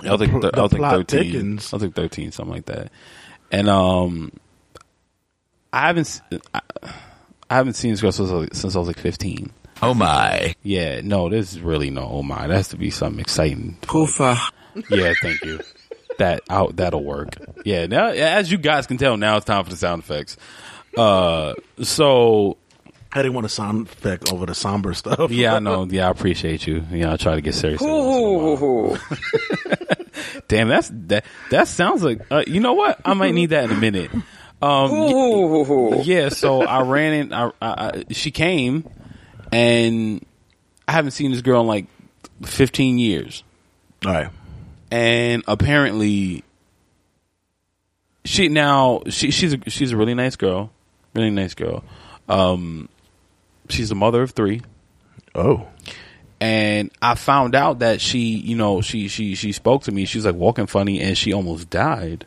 I was like, pr- thir- the I was like plot thirteen. thickens. I was like thirteen, something like that. And um, I haven't, I haven't seen this girl since I was, since I was like fifteen. Oh my. Yeah, no, this is really no. Oh my, that has to be something exciting. Poofa. Yeah, thank you. that out that'll work. Yeah, now as you guys can tell, now it's time for the sound effects. Uh, so I didn't want a sound effect over the somber stuff. yeah, I know. Yeah, I appreciate you. Yeah, I try to get serious. every once in a while. Ooh. Damn, that's that. That sounds like. Uh, you know what? I might need that in a minute. Um, Ooh. yeah. So I ran in. I, I, I she came, and I haven't seen this girl in like fifteen years. All right. and apparently she now she she's a, she's a really nice girl, really nice girl. Um, she's a mother of three, Oh, and I found out that she, you know, she she she spoke to me. She's like walking funny, and she almost died.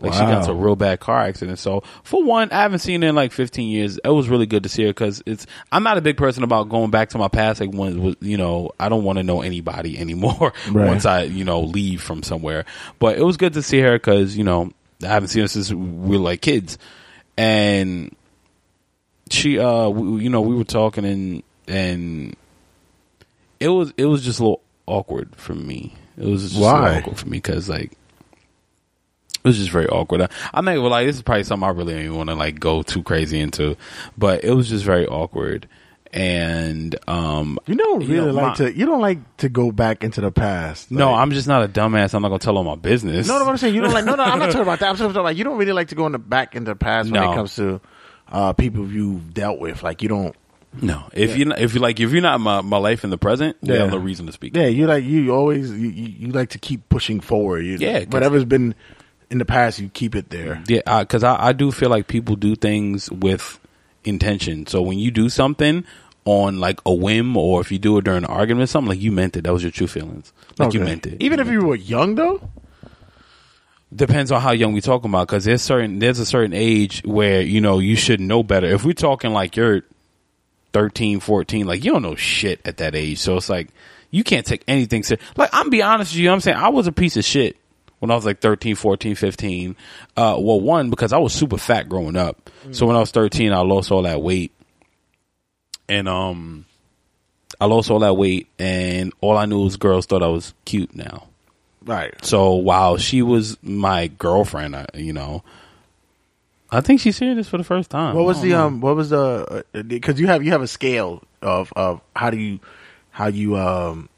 Like she got Wow. into a real bad car accident. So for one, I haven't seen her in like 15 years. It was really good to see her because it's. I'm not a big person about going back to my past. Like when you know I don't want to know anybody anymore Right. once I you know leave from somewhere. But it was good to see her because you know I haven't seen her since we were like kids, and she uh we, you know we were talking and and it was it was just a little awkward for me. It was just Why? awkward for me because like it was just very awkward. I, I'm not gonna lie, this is probably something I really don't even want to like go too crazy into, but it was just very awkward. And um, you don't You really know, like my- to. You don't like to go back into the past. no, I'm just not a dumbass. I'm not gonna tell all my business. No, no, I'm saying you don't like. No, no, I'm not talking about that. I'm talking about you don't really like to go in the back into the past when No. it comes to uh, people you've dealt with. Like you don't. no. If you if you like if you're not my my life in the present, yeah, Yeah. have no reason to speak. Yeah, you like you always you, you, you like to keep pushing forward. You, Yeah, whatever's been in the past, you keep it there. Yeah, because I, I do feel like people do things with intention. So when you do something on like a whim, or if you do it during an argument, or something like you meant it. That was your true feelings. Like you meant it. Even if you were young, though. Depends on how young we talking about. Because there's certain there's a certain age where you know you should know better. If we're talking like you're 13, 14, like you don't know shit at that age. So it's like you can't take anything. Like I'm be honest with you, I'm saying I was a piece of shit when I was like 13, 14, 15. Uh, well, one, because I was super fat growing up. So when I was 13, I lost all that weight. And, um, I lost all that weight and all I knew was girls thought I was cute now. Right. So while she was my girlfriend, I, you know, I think she's hearing this for the first time. What was the know. um? What was the? Because you have you have a scale of of how do you how you um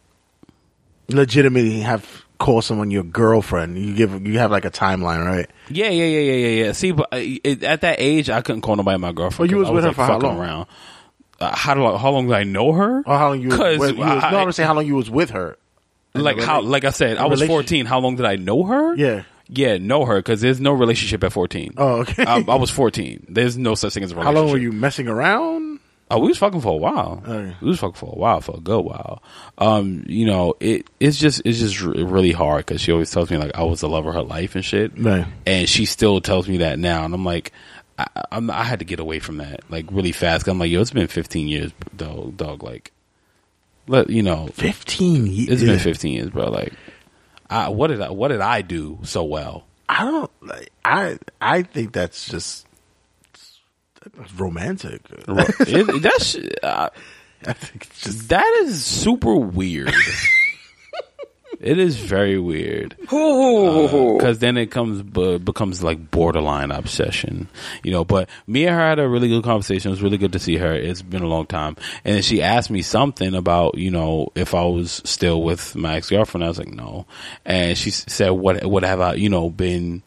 legitimately have call someone your girlfriend. You give you have like a timeline, right? Yeah, yeah, yeah, yeah, yeah, yeah. See, but uh, it, at that age, I couldn't call nobody my girlfriend. Well, you was I with her like, for how long? Around. Uh, how do I, how long did I know her? Or how long you was, 'Cause with, you was I- no, I'm saying how long you was with her. Like how? Like I said, I was relationship. fourteen. How long did I know her? Yeah. yeah, know her because there's no relationship at fourteen. Oh, okay. I, I was fourteen. There's no such thing as a relationship. How relationship. long were you messing around? Oh, we was fucking for a while. Okay. We was fucking for a while, for a good while. Um, you know, it it's just it's just r- really hard because she always tells me like I was the love of her life and shit, Right. and she still tells me that now, and I'm like, I, I'm I had to get away from that like really fast. 'cause I'm like, yo, it's been 15 years, dog. Dog, like, let you know, Fifteen years. it's been 15 years, bro. Like, I what did I what did I do so well? I don't. Like, I I think that's just that's romantic. it, that's uh, I think it's just that is super weird. it is very weird. Because then it comes bu- becomes like borderline obsession, you know. But me and her had a really good conversation. It was really good to see her. It's been a long time, and then she asked me something about you know if I was still with my ex girlfriend. I was like no, and she said what what have I you know been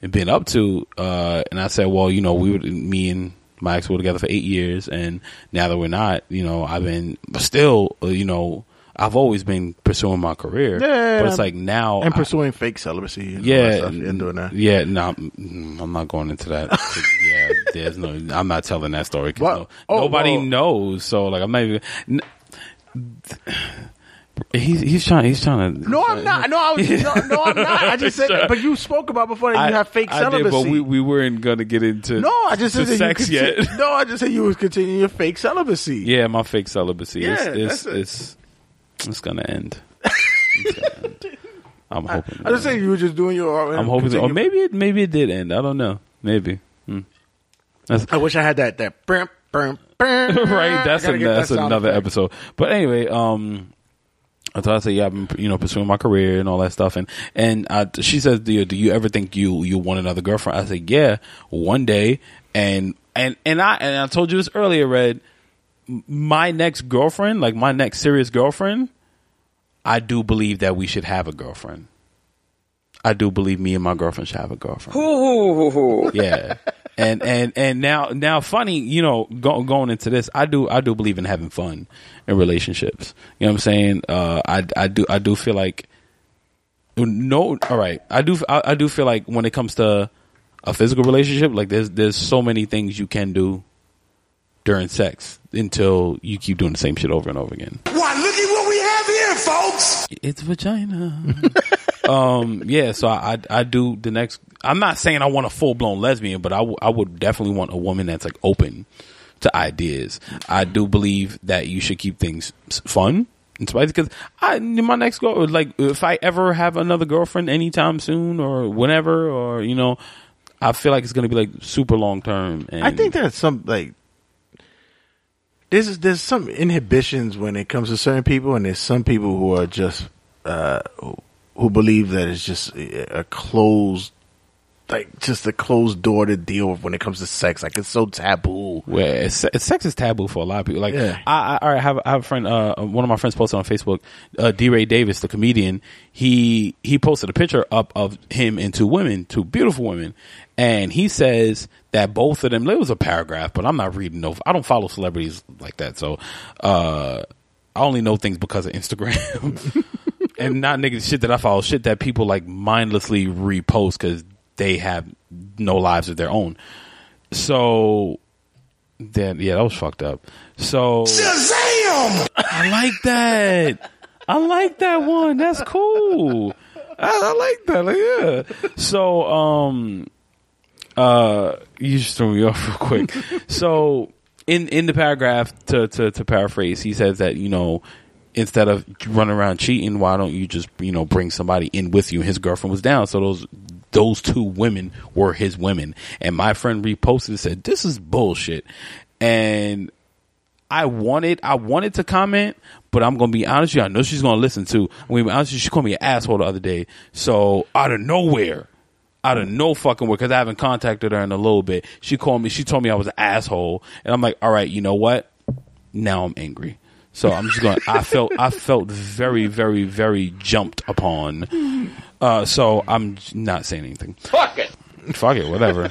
been up to? Uh, and I said well you know we were me and my ex were together for eight years, and now that we're not, you know, I've been still uh, you know. I've always been pursuing my career, Yeah, but it's like now and I- pursuing fake celibacy. And yeah, and doing that. Yeah, no, I'm, mm, I'm not going into that. yeah, there's no. I'm not telling that story 'cause What? no- Oh, nobody well. knows. So like, I'm not even. N- he's he's trying. He's trying to. No, I'm not. No, I was, no, no, I'm not. I just said, but you spoke about before that I you have fake I celibacy. did, but we we weren't gonna get into. no, I just said sex you yet. No, I just said you was continuing your fake celibacy. Yeah, my fake celibacy. Yeah, it's, it's, that's it. it's it's gonna end. It's gonna end. I'm hoping. I just saying you were just doing your. I'm hoping, or maybe it maybe it did end. I don't know. Maybe. Hmm. That's, I wish I had that. That. Burm. right. That's I a, get that that's another effect. episode. But anyway, um, I thought I said yeah, I've been you know pursuing my career and all that stuff, and and I, she says, do you, do you ever think you you want another girlfriend? I said, yeah, one day, and and and I and I told you this earlier, Red. My next girlfriend, like my next serious girlfriend, I do believe that we should have a girlfriend. I do believe me and my girlfriend should have a girlfriend. Ooh. yeah. And and and now now funny you know go, going into this i do i do believe in having fun in relationships. You know what i'm saying? Uh i i do i do feel like no all right. I do I, I do feel like when it comes to a physical relationship like there's there's so many things you can do during sex until you keep doing the same shit over and over again Why, look at what we have here, folks. it's vagina. um, yeah, so I, I I do the next. I'm not saying I want a full blown lesbian, but I, w- I would definitely want a woman that's like open to ideas. I do believe that you should keep things fun and spicy because I my next girl like if I ever have another girlfriend anytime soon or whenever or you know. I feel like it's gonna be like super long term. I think there's some like there's there's some inhibitions when it comes to certain people, and there's some people who are just uh, who, believe that it's just a closed, like just a closed door to deal with when it comes to sex. Like it's so taboo. where it's, it's, sex is taboo for a lot of people. Like, Yeah. I, I, I have, I have a friend, uh, one of my friends posted on Facebook, uh, DeRay Davis, the comedian. He he posted a picture up of him and two women, two beautiful women, and he says that both of them. It was a paragraph, but I'm not reading no. I don't follow celebrities like that, so uh, I only know things because of Instagram. and not nigga shit that I follow, shit that people like mindlessly repost because they have no lives of their own. So, then yeah, that was fucked up. So Shazam! I like that. I like that one. That's cool. I, I like that. Like, yeah. So, um, uh, you just threw me off real quick. so, in in the paragraph, to to to paraphrase, he says that you know instead of running around cheating, why don't you just you know bring somebody in with you? His girlfriend was down, so those those two women were his women. And my friend reposted and said, "This is bullshit." And I wanted I wanted to comment, but I'm gonna be honest with you. I know she's gonna listen to. I'm gonna be honest with you. She called me an asshole the other day. So out of nowhere, out of no fucking where, because I haven't contacted her in a little bit. She called me. She told me I was an asshole, and I'm like, all right, you know what? Now I'm angry. So I'm just going. I felt I felt very very very jumped upon. Uh, so I'm not saying anything. Fuck it. Fuck it, whatever.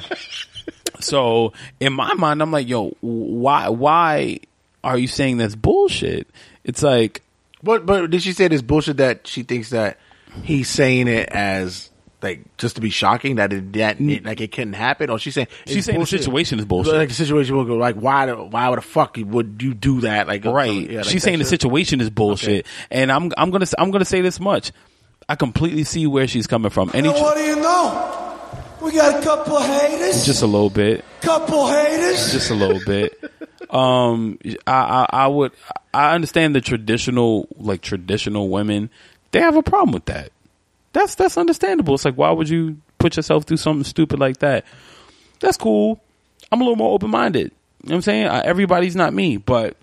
so in my mind, I'm like, yo, why why are you saying that's bullshit? It's like But but did she say this bullshit that she thinks that he's saying it as like just to be shocking that it that it, like it couldn't happen, or she's saying She's it's saying the situation is bullshit. Like the situation will go like why the, why would the fuck would you do that? Like right. yeah, like She's that saying the situation is bullshit, and I'm I'm gonna I'm gonna say this much. I completely see where she's coming from. Any And what do you know? We got a couple of haters. just a little bit, couple haters. just a little bit. Um, I, I I would I understand the traditional like traditional women. They have a problem with that. That's that's understandable. It's like why would you put yourself through something stupid like that? That's cool. I'm a little more open minded. You know what I'm saying? Everybody's not me, but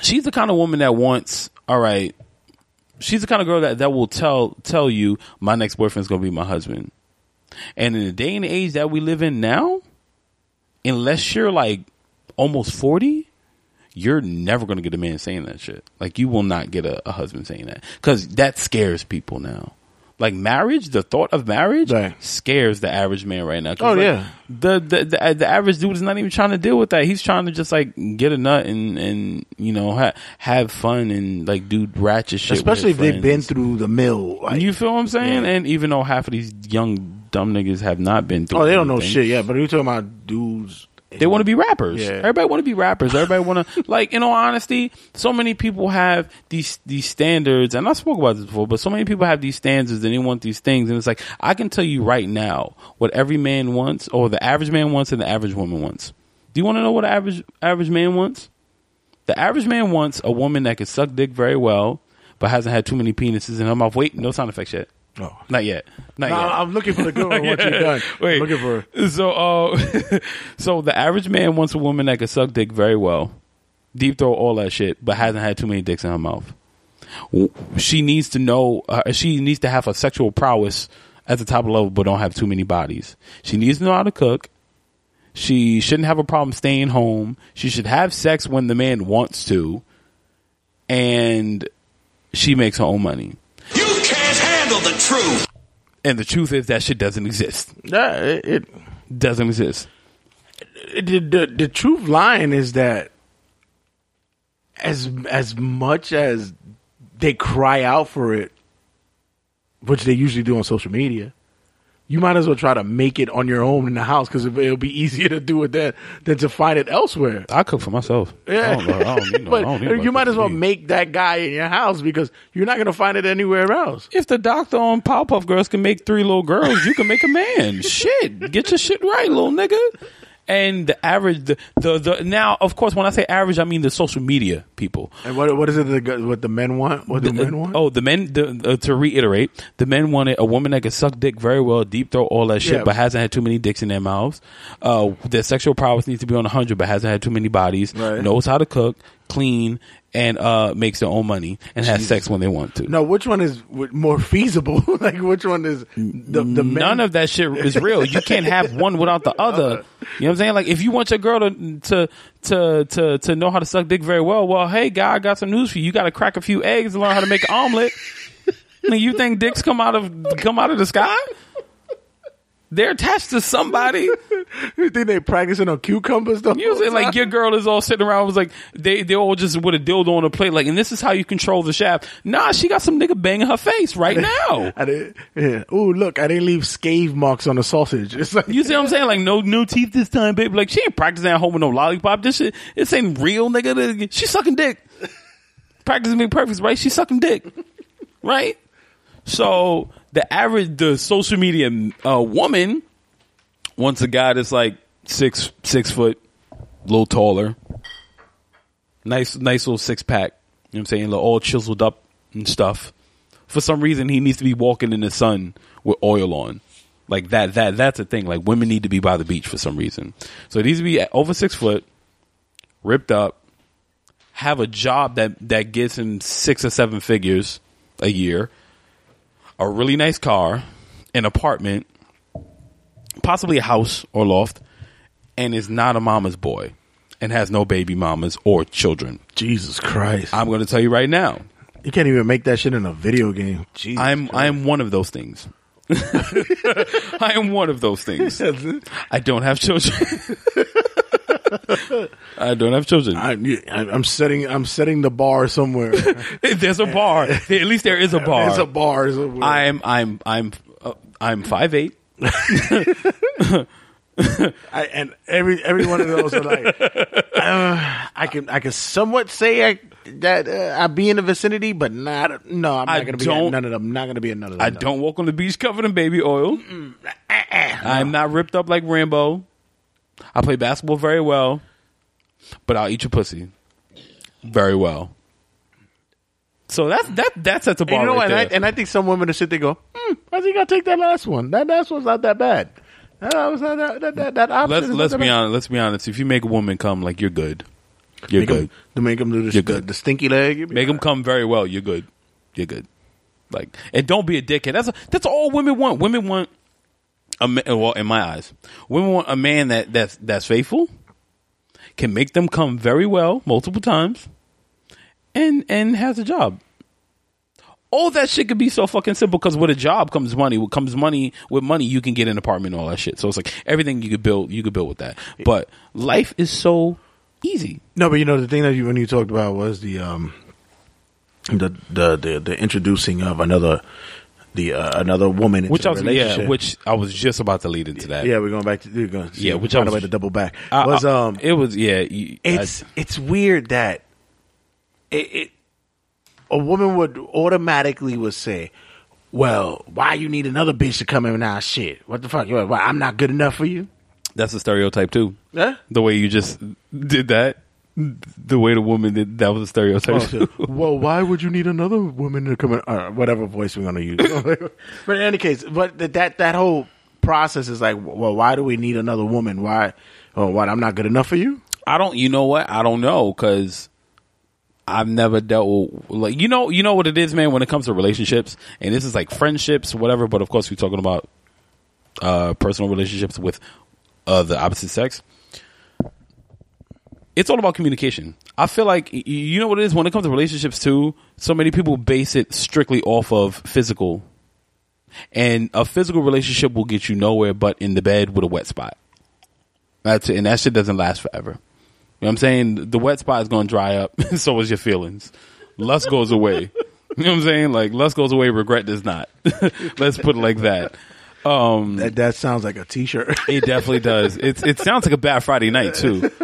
she's the kind of woman that wants. All right, she's the kind of girl that that will tell tell you my next boyfriend's gonna be my husband. And in the day and age that we live in now, unless you're like almost 40, you're never to get a man saying that shit. Like you will not get a, a husband saying that cuz that scares people now. Like marriage, the thought of marriage Right. scares the average man right now. Oh, like, yeah. the, the the the average dude is not even trying to deal with that. He's trying to just like get a nut and and you know ha- have fun and like do ratchet shit. especially if they've been through the mill. Like, You feel what I'm saying? Yeah. And even though half of these young dumb niggas have not been through, oh, they don't know shit. Yeah, but you're talking about dudes. They want to be rappers. Yeah. Everybody want to be rappers. Everybody want to like. In all honesty, so many people have these these standards, and I spoke about this before. But so many people have these standards, and they want these things, and it's like I can tell you right now what every man wants, or the average man wants, and the average woman wants. Do you want to know what the average average man wants? The average man wants a woman that can suck dick very well, but hasn't had too many penises in her mouth. Wait, no sound effects yet. Oh. Not yet. Not No, yet. I'm looking for the good one. What you done? Wait, I'm looking for. Her. So, uh, so the average man wants a woman that can suck dick very well, deep throat, all that shit, but hasn't had too many dicks in her mouth. She needs to know. Uh, she needs to have a sexual prowess at the top level, but don't have too many bodies. She needs to know how to cook. She shouldn't have a problem staying home. She should have sex when the man wants to, and she makes her own money. You can't handle the truth. And the truth is that shit doesn't exist. Yeah, it, it Doesn't exist. the, the the truth line is that as as much as they cry out for it, which they usually do on social media, you might as well try to make it on your own in the house because it'll be easier to do it then than to find it elsewhere. I cook for myself. Yeah, I don't, I don't need no- I but don't need you might as well make that guy in your house because you're not going to find it anywhere else. If the doctor on Powerpuff Girls can make three little girls, you can make a man. shit, get your shit right, little nigga. And the average, the, the the now, of course, when I say average, I mean the social media people. And what what is it? The, what the men want? What do men want? Oh, the men. The, uh, to reiterate, the men wanted a woman that could suck dick very well, deep throat, all that shit, Yeah. but hasn't had too many dicks in their mouths. Uh, their sexual prowess needs to be on hundred, but hasn't had too many bodies. Right. Knows how to cook, clean, and uh, makes their own money and has sex when they want to. No, which one is more feasible? like which one is the the men? None of that shit is real. You can't have one without the other. You know what I'm saying? Like if you want your girl to to to to, to know how to suck dick very well, well, hey guy, I got some news for you. You got to crack a few eggs and learn how to make an omelet. You think dicks come out of come out of the sky? They're attached to somebody. You think they practicing on cucumbers? The You know, whole what I'm saying? like your girl is all sitting around was like they they all just with a dildo on a plate, like, and this is how you control the shaft. Nah, she got some nigga banging her face right now. I didn't, yeah. Ooh, look, I didn't leave scave marks on the sausage. It's like You see what I'm saying? Like no no teeth this time, baby. Like she ain't practicing at home with no lollipop. This shit this ain't real, nigga. She sucking dick. Practicing being perfect, right? She sucking dick, right? So the average, the social media uh, woman wants a guy that's like six six foot, a little taller, nice nice little six pack, You know what I'm saying? Like all chiseled up and stuff. For some reason, he needs to be walking in the sun with oil on. Like that, that, that's a thing. Like women need to be by the beach for some reason. So it needs to be over six foot, ripped up, have a job that, that gets him six or seven figures a year, a really nice car, an apartment, possibly a house or loft, and is not a mama's boy and has no baby mamas or children. Jesus Christ! I'm going to tell you right now, you can't even make that shit in a video game. Jesus I'm Christ. I am one of those things. I am one of those things. I don't have children. I don't have children. I, I'm setting. I'm setting the bar somewhere. There's a bar. At least there is a bar. There's a bar somewhere. I'm I'm I'm uh, I'm five eight. I, and every every one of those are like, uh, I can I can somewhat say I, that uh, I be in the vicinity, but not. No, I'm not going to be at none of them. I'm not going to be at none of them. I no. don't walk on the beach covered in baby oil. I'm not ripped up like Rambo. I play basketball very well, but I'll eat your pussy very well. So that's that that sets a And bar you know, right and I, and I think some women will sit there go, hmm, I think I'll take that last one. That last one's not that bad. That was not that that that, that option let's let's be honest. Let's be honest. If you make a woman come, like you're good. You're Make good. 'em- to make them do You're the, the, the stinky leg. Make them come very well. You're good. You're good. Like, and don't be a dickhead. That's that's all women want. Women want a well, in my eyes, women want a man that that's that's faithful, can make them come very well multiple times, and and has a job. All that shit could be so fucking simple because with a job comes money. With comes money with money, you can get an apartment and all that shit. So it's like everything you could build, you could build with that. But life is so easy. No, but you know the thing that you when you talked about was the um the the the, the introducing of another the uh, another woman Which the I was yeah, which I was just about to lead into that. yeah, we're going back to we're going Yeah, which find I was- way to double back I- was I- um it was yeah. you- it's I- it's weird that it, it a woman would automatically would say, "Well, why you need another bitch to come in now? Shit, what the fuck? Why I'm not good enough for you?" that's a stereotype too. yeah The way you just did that, the way the woman did that was a stereotype. Oh, well, why would you need another woman to come in? Uh, whatever voice we're gonna use. but in any case, but that that that whole process is like, well, why do we need another woman? Why? Oh, what? I'm not good enough for you? I don't. You know what? I don't know because I've never dealt with like you know you know what it is, man. When it comes to relationships, and this is like friendships, whatever. But of course, we're talking about uh, personal relationships with uh, the opposite sex. It's all about communication. I feel like you know what it is when it comes to relationships too. So many people base it strictly off of physical, and a physical relationship will get you nowhere but in the bed with a wet spot. That's it, and that shit doesn't last forever. You know what I'm saying? The wet spot is going to dry up, so is your feelings. Lust goes away. You know what I'm saying? Like lust goes away, regret does not. Let's put it like that. Um, That that sounds like a T-shirt. it definitely does. It's it sounds like a bad Friday night too.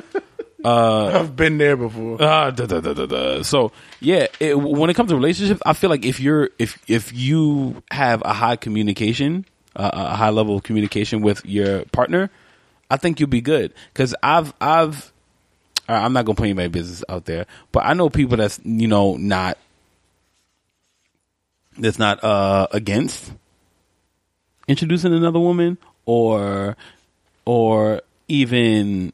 I've been there before. Ah, da, da, da, da, da. So yeah, it, when it comes to relationships, I feel like if you're if if you have a high communication, uh, a high level of communication with your partner, I think you'll be good. Because I've I've I'm not gonna put anybody business out there, but I know people that's you know not that's not uh against introducing another woman or or even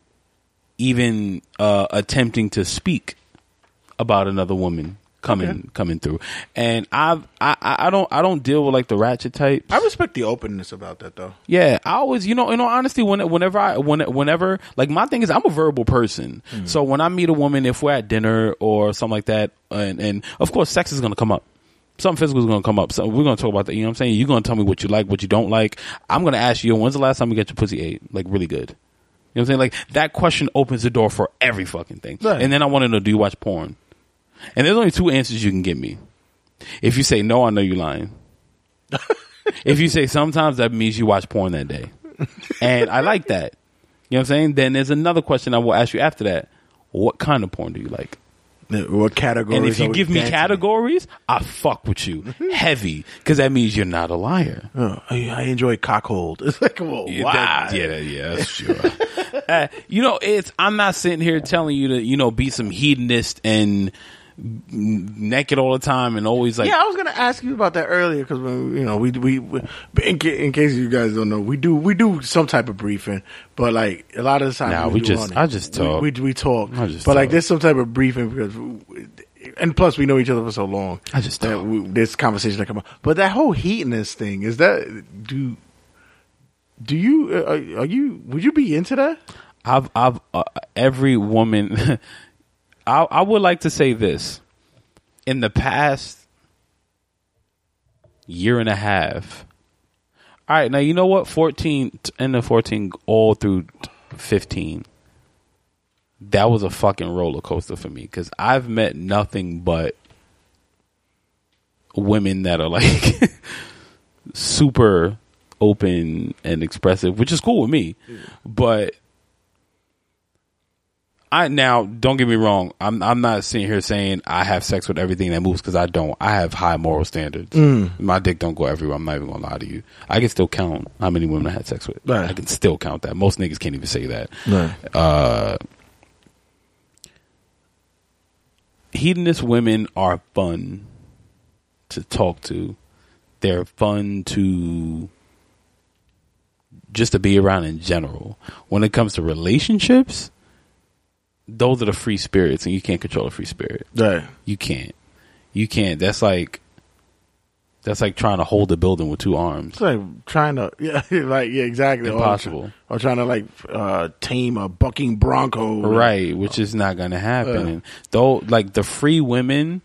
even uh attempting to speak about another woman coming Okay. coming through and I've, i i I don't i don't deal with like the ratchet type I respect the openness about that, though. yeah, I always, you know, you know honestly when, whenever I, when, whenever, like my thing is, I'm a verbal person. So when I meet a woman, if we're at dinner or something like that, and, and of course, sex is going to come up. Something physical is going to come up. So we're going to talk about that. You know what I'm saying? You're going to tell me what you like, what you don't like. I'm going to ask you, when's the last time you got your pussy ate? Like really good. You know what I'm saying? Like that question opens the door for every fucking thing. Right. And then I want to know, do you watch porn? And there's only two answers you can give me. If you say no, I know you're lying. if you say sometimes, that means you watch porn that day. And I like that. You know what I'm saying? Then there's another question I will ask you after that. What kind of porn do you like? What categories? And if you give me dancing in? categories, I fuck with you mm-hmm. heavy because that means you're not a liar. Oh, I, enjoy cockhold. It's like, well, Yeah, why? that- yeah, yeah, that's sure. uh, you know, it's I'm not sitting here telling you to, you know, be some hedonist and naked all the time and always like yeah, I was gonna ask you about that earlier because you know we we, we in, ca- in case you guys don't know we do we do some type of briefing, but like a lot of the time Nah, we do just- on. I just talk. We we, talk, I just but like there's some type of briefing because. we- and plus, we know each other for so long. I just that talk. we, this conversation that come up. But that whole heatness thing is that do do you uh, are, you would you be into that? I've I've uh, every woman. I I would like to say this. In the past year and a half. All right, now you know what? Fourteen and the fourteen all through fifteen. That was a fucking roller coaster for me because I've met nothing but women that are like super open and expressive, which is cool with me. But I now don't get me wrong. I'm I'm not sitting here saying I have sex with everything that moves because I don't. I have high moral standards. My dick don't go everywhere. I'm not even gonna lie to you. I can still count how many women I had sex with. Right. I can still count that. Most niggas can't even say that. Right. Uh, hedonist women are fun to talk to. They're fun to just to be around in general. When it comes to relationships, those are the free spirits, and you can't control a free spirit. Right. You can't. You can't. That's like that's like trying to hold a building with two arms. It's like trying to, yeah, like yeah, exactly. Impossible. Or, trying to like uh, tame a bucking bronco, right which is not going to happen and though like the free women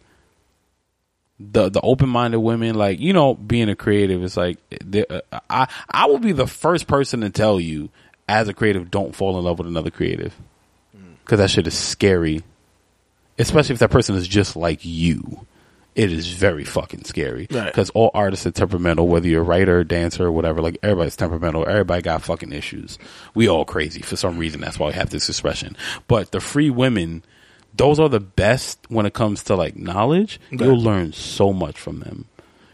the the open-minded women like you know being a creative is like uh, i i will be the first person to tell you as a creative don't fall in love with another creative. Because that shit is scary. Especially if that person is just like you. It is very fucking scary. Right. because all artists are temperamental whether you're a writer dancer or whatever like everybody's temperamental. Everybody got fucking issues. We all crazy for some reason. That's why we have this expression. But the free women those are the best when it comes to like knowledge. You'll learn so much from them.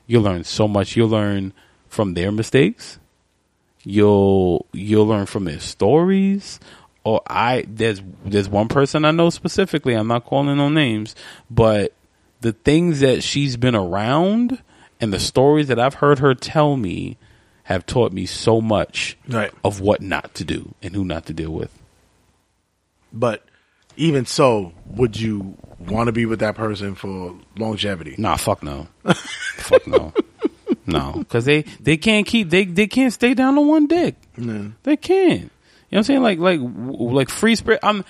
You'll learn so much. You'll learn from their mistakes. You'll you'll learn from their stories. Or i there's there's one person i know specifically i'm not calling no names but the things that she's been around and the stories that i've heard her tell me have taught me so much Right. of what not to do and who not to deal with. But even so, would you want to be with that person for longevity? Nah, fuck no. fuck no. No, because they they can't keep they they can't stay down to one dick. No. They can't. You know what I'm saying? Like like like free spirit. I'm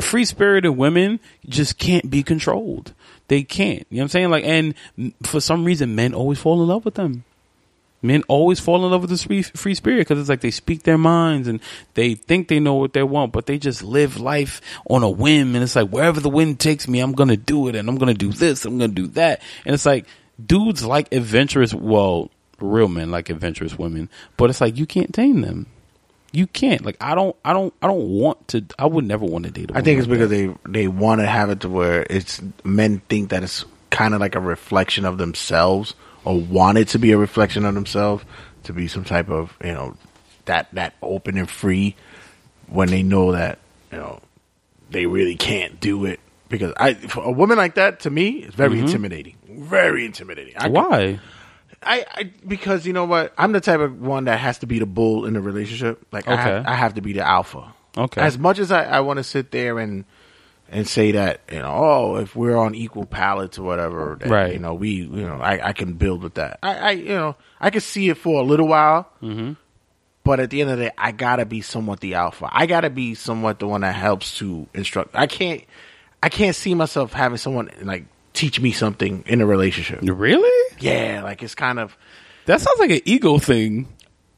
free spirited women just can't be controlled. They can't. You know what I'm saying? Like and for some reason, men always fall in love with them. Men always fall in love with the free, free spirit because it's like they speak their minds and they think they know what they want, but they just live life on a whim. And it's like wherever the wind takes me, I'm gonna do it, and I'm gonna do this, I'm gonna do that. And it's like dudes like adventurous. Well, real men like adventurous women, but it's like you can't tame them. You can't. Like I don't. I don't. I don't want to. I would never want to date. a I think it's like because that. they they want to have it to where it's men think that it's kind of like a reflection of themselves or want it to be a reflection of themselves to be some type of you know that that open and free when they know that you know they really can't do it because I for a woman like that to me is very mm-hmm. intimidating very intimidating I could- Why? I, I because you know what I'm the type of one that has to be the bull in the relationship. Like I, have, Okay. I have to be the alpha. Okay. As much as I, I want to sit there and and say that you know oh if we're on equal pallets or whatever that, Right. you know we you know I, I can build with that. I, I you know I can see it for a little while. Mm-hmm. But at the end of the day, I gotta be somewhat the alpha. I gotta be somewhat the one that helps to instruct. I can't, I can't see myself having someone like teach me something in a relationship. Really? Yeah, like it's kind of That sounds like an ego thing.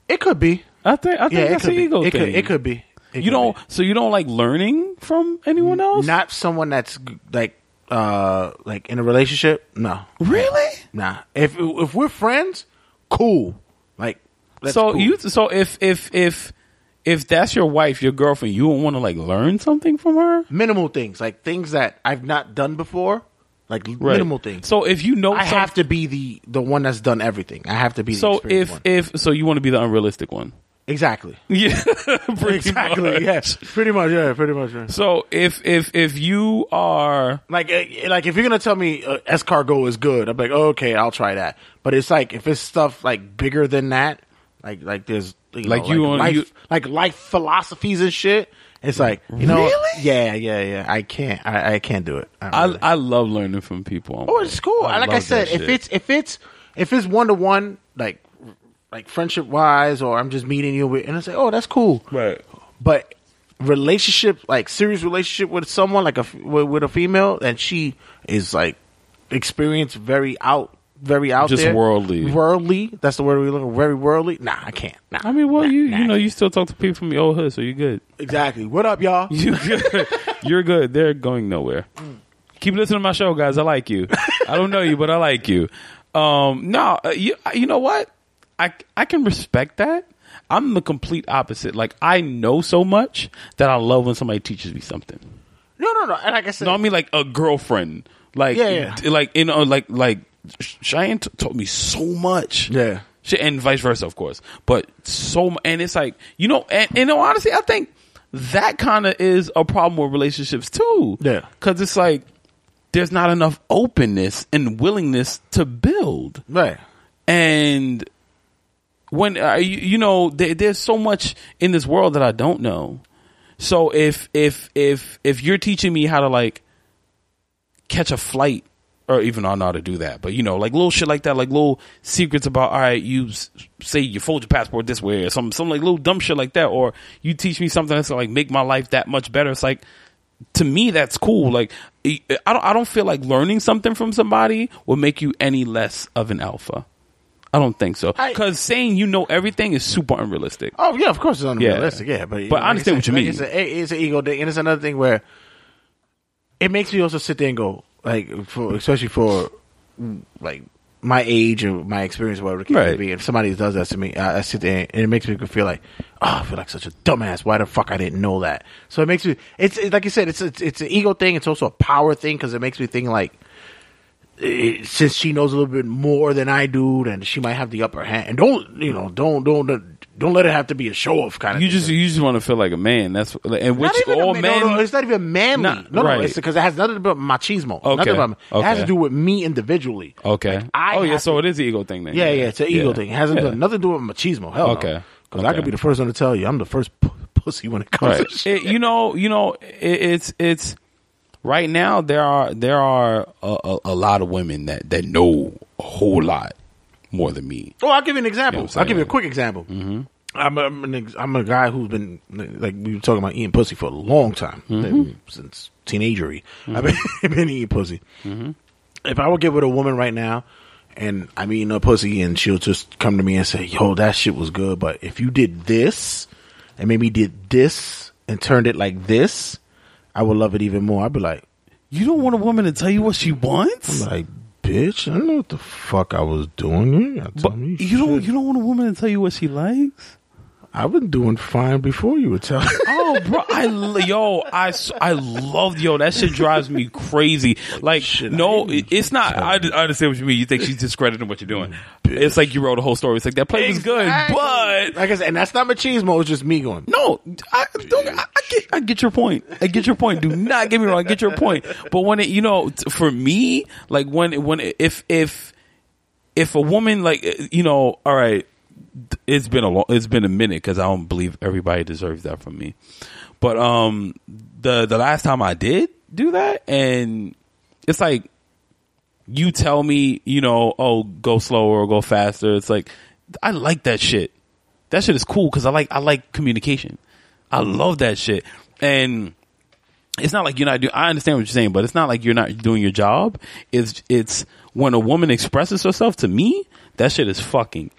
it could be. I think. I think Yeah, that's an ego It thing. could, it could be. You don't. So you don't like learning from anyone else? not someone that's like uh like in a relationship. No, really. nah. If if we're friends, cool. Like that's so cool. you. So if if if if that's your wife, your girlfriend, you don't want to like learn something from her. minimal things like things that I've not done before, like Right. minimal things. So if you know, I have to be the the one that's done everything. I have to be. So if one. if so, you want to be the unrealistic one. exactly, Yeah, exactly. much. Yes, pretty much. Yeah, pretty much. yeah. So if if if you are Like, uh, like if you're gonna tell me uh, escargot is good, I'm like, oh, okay, I'll try that. But it's like if it's stuff like bigger than that, like like there's you know, Like you on- life, you- like life philosophies and shit. It's like you know, Really? yeah, yeah, yeah. I can't, I, I can't do it. I I really- I love learning from people. Oh, it's cool. I like I said, if shit. it's if it's if it's one to one, like like friendship wise, or I'm just meeting you with, and I say, oh, that's cool. right. But relationship, like serious relationship with someone, like a with, with a female, and she is like experienced very out, very out Just there, worldly. worldly. That's the word we look. Very worldly. Nah, I can't. Nah, I mean, well, nah, you nah. you know you still talk to people from the old hood, so you're good. exactly. What up, y'all? You good. You're good. They're going nowhere. Keep listening to my show, guys. I like you. I don't know you, but I like you. Um, no, uh, you, you know what? I I can respect that. I'm the complete opposite. Like I know so much that I love when somebody teaches me something. No, no, no. And like I said, No, I mean like a girlfriend. Like Yeah, yeah. like you uh, know like like Cheyenne t- taught me so much. Yeah. Shit, and vice versa, of course. But so, and it's like, you know, and, and honestly, I think that kind of is a problem with relationships too. Yeah. Cause it's like, there's not enough openness and willingness to build. right. And when, uh, you, you know, there, there's so much in this world that I don't know. So if, if, if, if you're teaching me how to like catch a flight or even know how to do that, but you know, like little shit like that, like little secrets about, all right, you s- say you fold your passport this way or some, some like little dumb shit like that, or you teach me something that's gonna like make my life that much better. It's like, to me, that's cool. Like, I don't, I don't feel like learning something from somebody will make you any less of an alpha. I don't think so. Because saying you know everything is super unrealistic. Oh yeah, of course it's unrealistic. Yeah. Yeah, but But I understand what you mean. It's, a, it's an ego thing, and it's another thing where it makes me also sit there and go, like, for especially for like my age or my experience, whatever case may Right. be. If somebody does that to me, I, I sit there and it makes me feel like, oh, I feel like such a dumbass. Why the fuck I didn't know that? So it makes me. It's, it's like you said, it's it's, it's an ego thing. It's also a power thing because it makes me think like since she knows a little bit more than I do, then she might have the upper hand. And don't you know? Don't don't don't let it have to be a show off kind of. You thing. just you just want to feel like a man. That's and which Not even a all man- men. No, no, it's not even manly. Not- no, right. no, it's because it has nothing to do with machismo. Okay, Nothing about, It has to do with me individually. okay. Like, I oh yeah, have so to- it is the ego thing then. Yeah, yeah, it's an ego thing. It hasn't Yeah. nothing to do with machismo. Hell Okay. Because I Okay. could be the first one to tell you, I'm the first p- pussy when it comes right. to shit. It- you know, you know, it, it's it's right now there are there are a, a, a lot of women that that know a whole lot more than me. Well, I'll give you an example. You know I'll give you a quick example. Mm-hmm. I'm, a, I'm, an ex- I'm a guy who's been like we were talking about eating pussy for a long time Mm-hmm. since teenagery. I've been, been eating pussy. If I would get with a woman right now and I'm eating a pussy and she'll just come to me and say, "Yo, that shit was good," but if you did this and maybe did this and turned it like this, I would love it even more. I'd be like, You don't want a woman to tell you what she wants, I'm like, bitch, I don't know what the fuck I was doing. You but me you don't you don't want a woman to tell you what she likes. I've been doing fine before you would tell. Oh, bro, I yo, I I love yo. That shit drives me crazy. Like, Shit, no, it- it's not. I, I understand what you mean. You think she's discrediting what you're doing. It's like you wrote a whole story. It's like that play was good, but like I said, and that's not machismo. It's just me going. no, I don't. I, I get, I get your point. I get your point. Do not get me wrong. I get your point. But when it, you know, for me, like when when if if if a woman like you know, all right, it's been a long, it's been a minute because I don't believe everybody deserves that from me. But um, the the last time I did do that, and it's like you tell me, you know, oh, go slower or go faster. It's like I like that shit. That shit is cool because I like I like communication. I love that shit, and it's not like you're not doing. I understand what you're saying, but it's not like you're not doing your job. It's it's when a woman expresses herself to me, that shit is fucking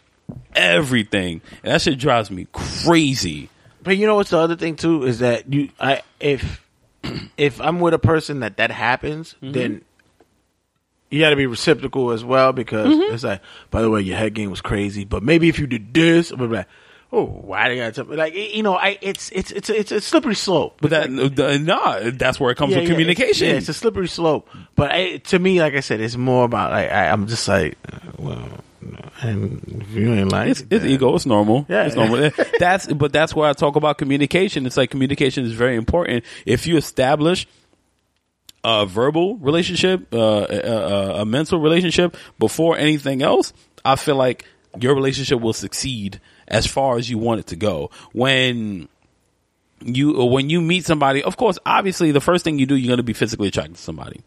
everything, and that shit drives me crazy. But you know what's the other thing too is that you, I if if I'm with a person that that happens, Mm-hmm. then you got to be reciprocal as well because Mm-hmm. it's like, by the way, your head game was crazy, but maybe if you did this, I'm like, oh, why they got to like you know, I it's it's it's a, it's a slippery slope. But that the, nah, that's where it comes Yeah, with yeah, communication. It's, yeah, it's a slippery slope. But I, to me, like I said, it's more about like I, I'm just like, uh, well. And you ain't like It's, it's ego. It's normal. Yeah. it's normal. That's but that's why I talk about communication. It's like communication is very important. If you establish a verbal relationship, uh, a, a, a mental relationship before anything else, I feel like your relationship will succeed as far as you want it to go. When you when you meet somebody, of course, obviously the first thing you do, you're going to be physically attracted to somebody,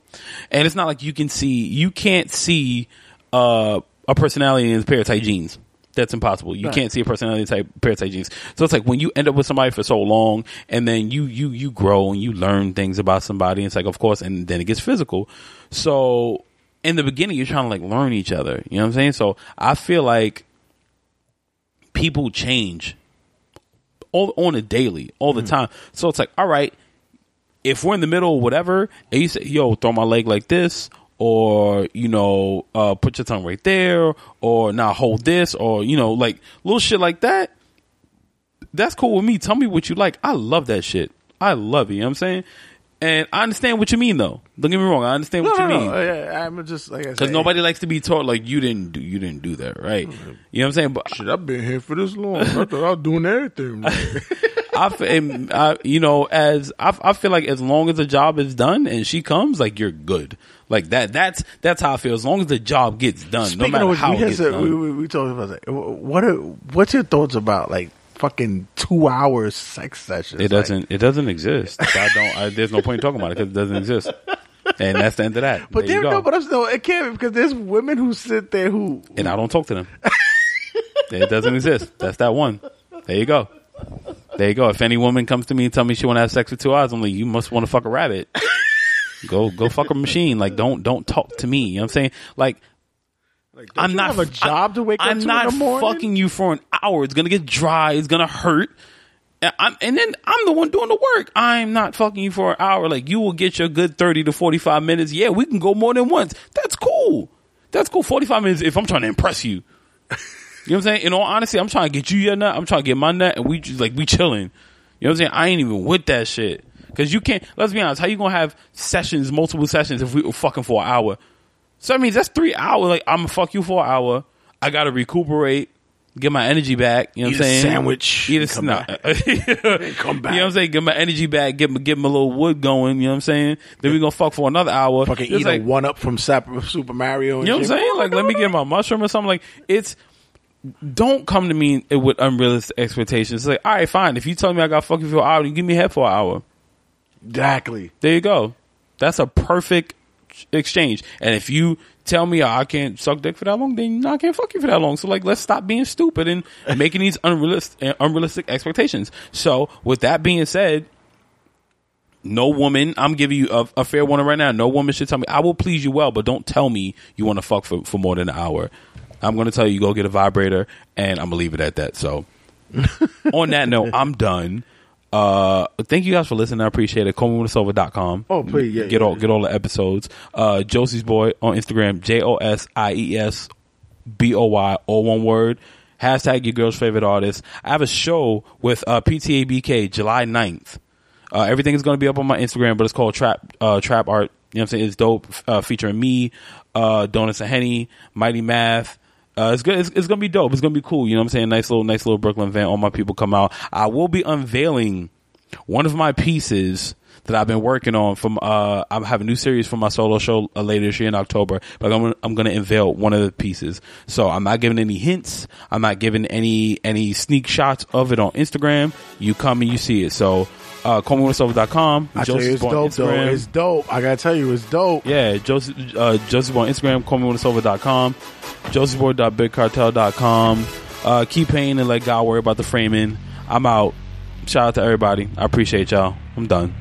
and it's not like you can see you can't see uh, a personality in a pair of tight jeans. That's impossible. You can't see a personality type pair of tight jeans. So it's like when you end up with somebody for so long, and then you you you grow and you learn things about somebody. It's like, of course, and then it gets physical. So in the beginning, you're trying to like learn each other. You know what I'm saying? So I feel like people change all on a daily, all the mm-hmm. time. So it's like, all right, if we're in the middle whatever, and you say, yo, throw my leg like this, or, you know, uh, put your tongue right there, or now hold this, or, you know, like little shit like that, that's cool with me. Tell me what you like. I love that shit. I love it. You know what I'm saying? And I understand what you mean, though. Don't get me wrong. I understand No, what you no, mean. no. Yeah, I'm just like Because nobody likes to be taught like you didn't do you didn't do that right. You know what I'm saying? But Shit, I've been here for this long. I thought I was doing everything. right. I, f- and I, you know, as I, I feel like as long as the job is done and she comes, like you're good. Like that. That's that's how I feel. As long as the job gets done, Speaking no matter which, how we, it gets to- done. we, we, we talked about that. What are, what's your thoughts about like fucking two hour sex sessions? it doesn't. it doesn't exist. I don't. I, there's no point in talking about it because it doesn't exist. And that's the end of that. but there you there, go. no, but I'm still it can't be because there's women who sit there who and I don't talk to them. it doesn't exist. That's that one. There you go. There you go. If any woman comes to me and tell me she want to have sex for two hours, I'm like, you must want to fuck a rabbit. go go fuck a machine. Like don't don't talk to me. You know what I'm saying? Like I'm you not have a job to wake up I'm not the morning? fucking you for an hour. It's gonna get dry. It's gonna hurt. And, I'm, and then I'm the one doing the work. I'm not fucking you for an hour. Like you will get your good thirty to forty five minutes. Yeah, we can go more than once. That's cool. That's cool. Forty five minutes if I'm trying to impress you. You know what I'm saying? In all honesty, I'm trying to get you your nut. I'm trying to get my nut, and we just like we chilling. You know what I'm saying? I ain't even with that shit because you can't. Let's be honest. How you gonna have sessions, multiple sessions, if we were fucking for an hour? So that means that's three hours. Like I'm gonna fuck you for an hour. I gotta recuperate, get my energy back. You know what I'm a saying? sandwich, Eat a come nah. back. come come You know what I'm saying? Get my energy back. Get my, get my little wood going. You know what I'm saying? Then we gonna fuck for another hour. fucking It's eat like, a one up from Sap- Super Mario. And you know what I'm shit. saying? Like, let me get my mushroom or something. Like, it's don't come to me with unrealistic expectations. It's like, all right, fine. If you tell me I got fucking for an hour, you give me head for an hour. Exactly. There you go. That's a perfect exchange. And if you tell me oh, I can't suck dick for that long, then I can't fuck you for that long. So like, let's stop being stupid and making these unrealistic, unrealistic expectations. So with that being said, no woman, I'm giving you a, a fair one right now. No woman should tell me I will please you well, but don't tell me you want to fuck for, for more than an hour. I'm going to tell you, go get a vibrator, and I'm gonna leave it at that. So, on that note, I'm done. Uh, thank you guys for listening. I appreciate it. CallMeWhenIt'sOver.com. Oh, please, yeah, get yeah, all yeah. get all the episodes. Uh, Josie's boy on Instagram. J O S I E S B O Y, all one word. Hashtag your girl's favorite artist. I have a show with uh, PTABK July 9th. Uh, everything is going to be up on my Instagram, but it's called Trap uh, Trap Art. You know what I'm saying? It's dope. Uh, featuring me, uh, Donuts and Henny, Mighty Math. Uh, it's good. It's, it's gonna be dope. It's gonna be cool. You know what I'm saying? Nice little, nice little Brooklyn event. All my people come out. I will be unveiling one of my pieces that I've been working on from uh I have a new series for my solo show uh, later this year in October but I'm gonna, I'm to unveil one of the pieces so I'm not giving any hints I'm not giving any any sneak shots of it on Instagram you come and you see it so uh callmewhenit'sover.com I tell you, it's dope though. It's dope. I gotta tell you, it's dope. Yeah, Joseph, uh, Joseph Instagram, call me on Instagram, callmewhenit'sover.com, josiesboy.bigcartel.com. Uh, keep paying and let God worry about the framing. I'm out. Shout out to everybody. I appreciate y'all. I'm done.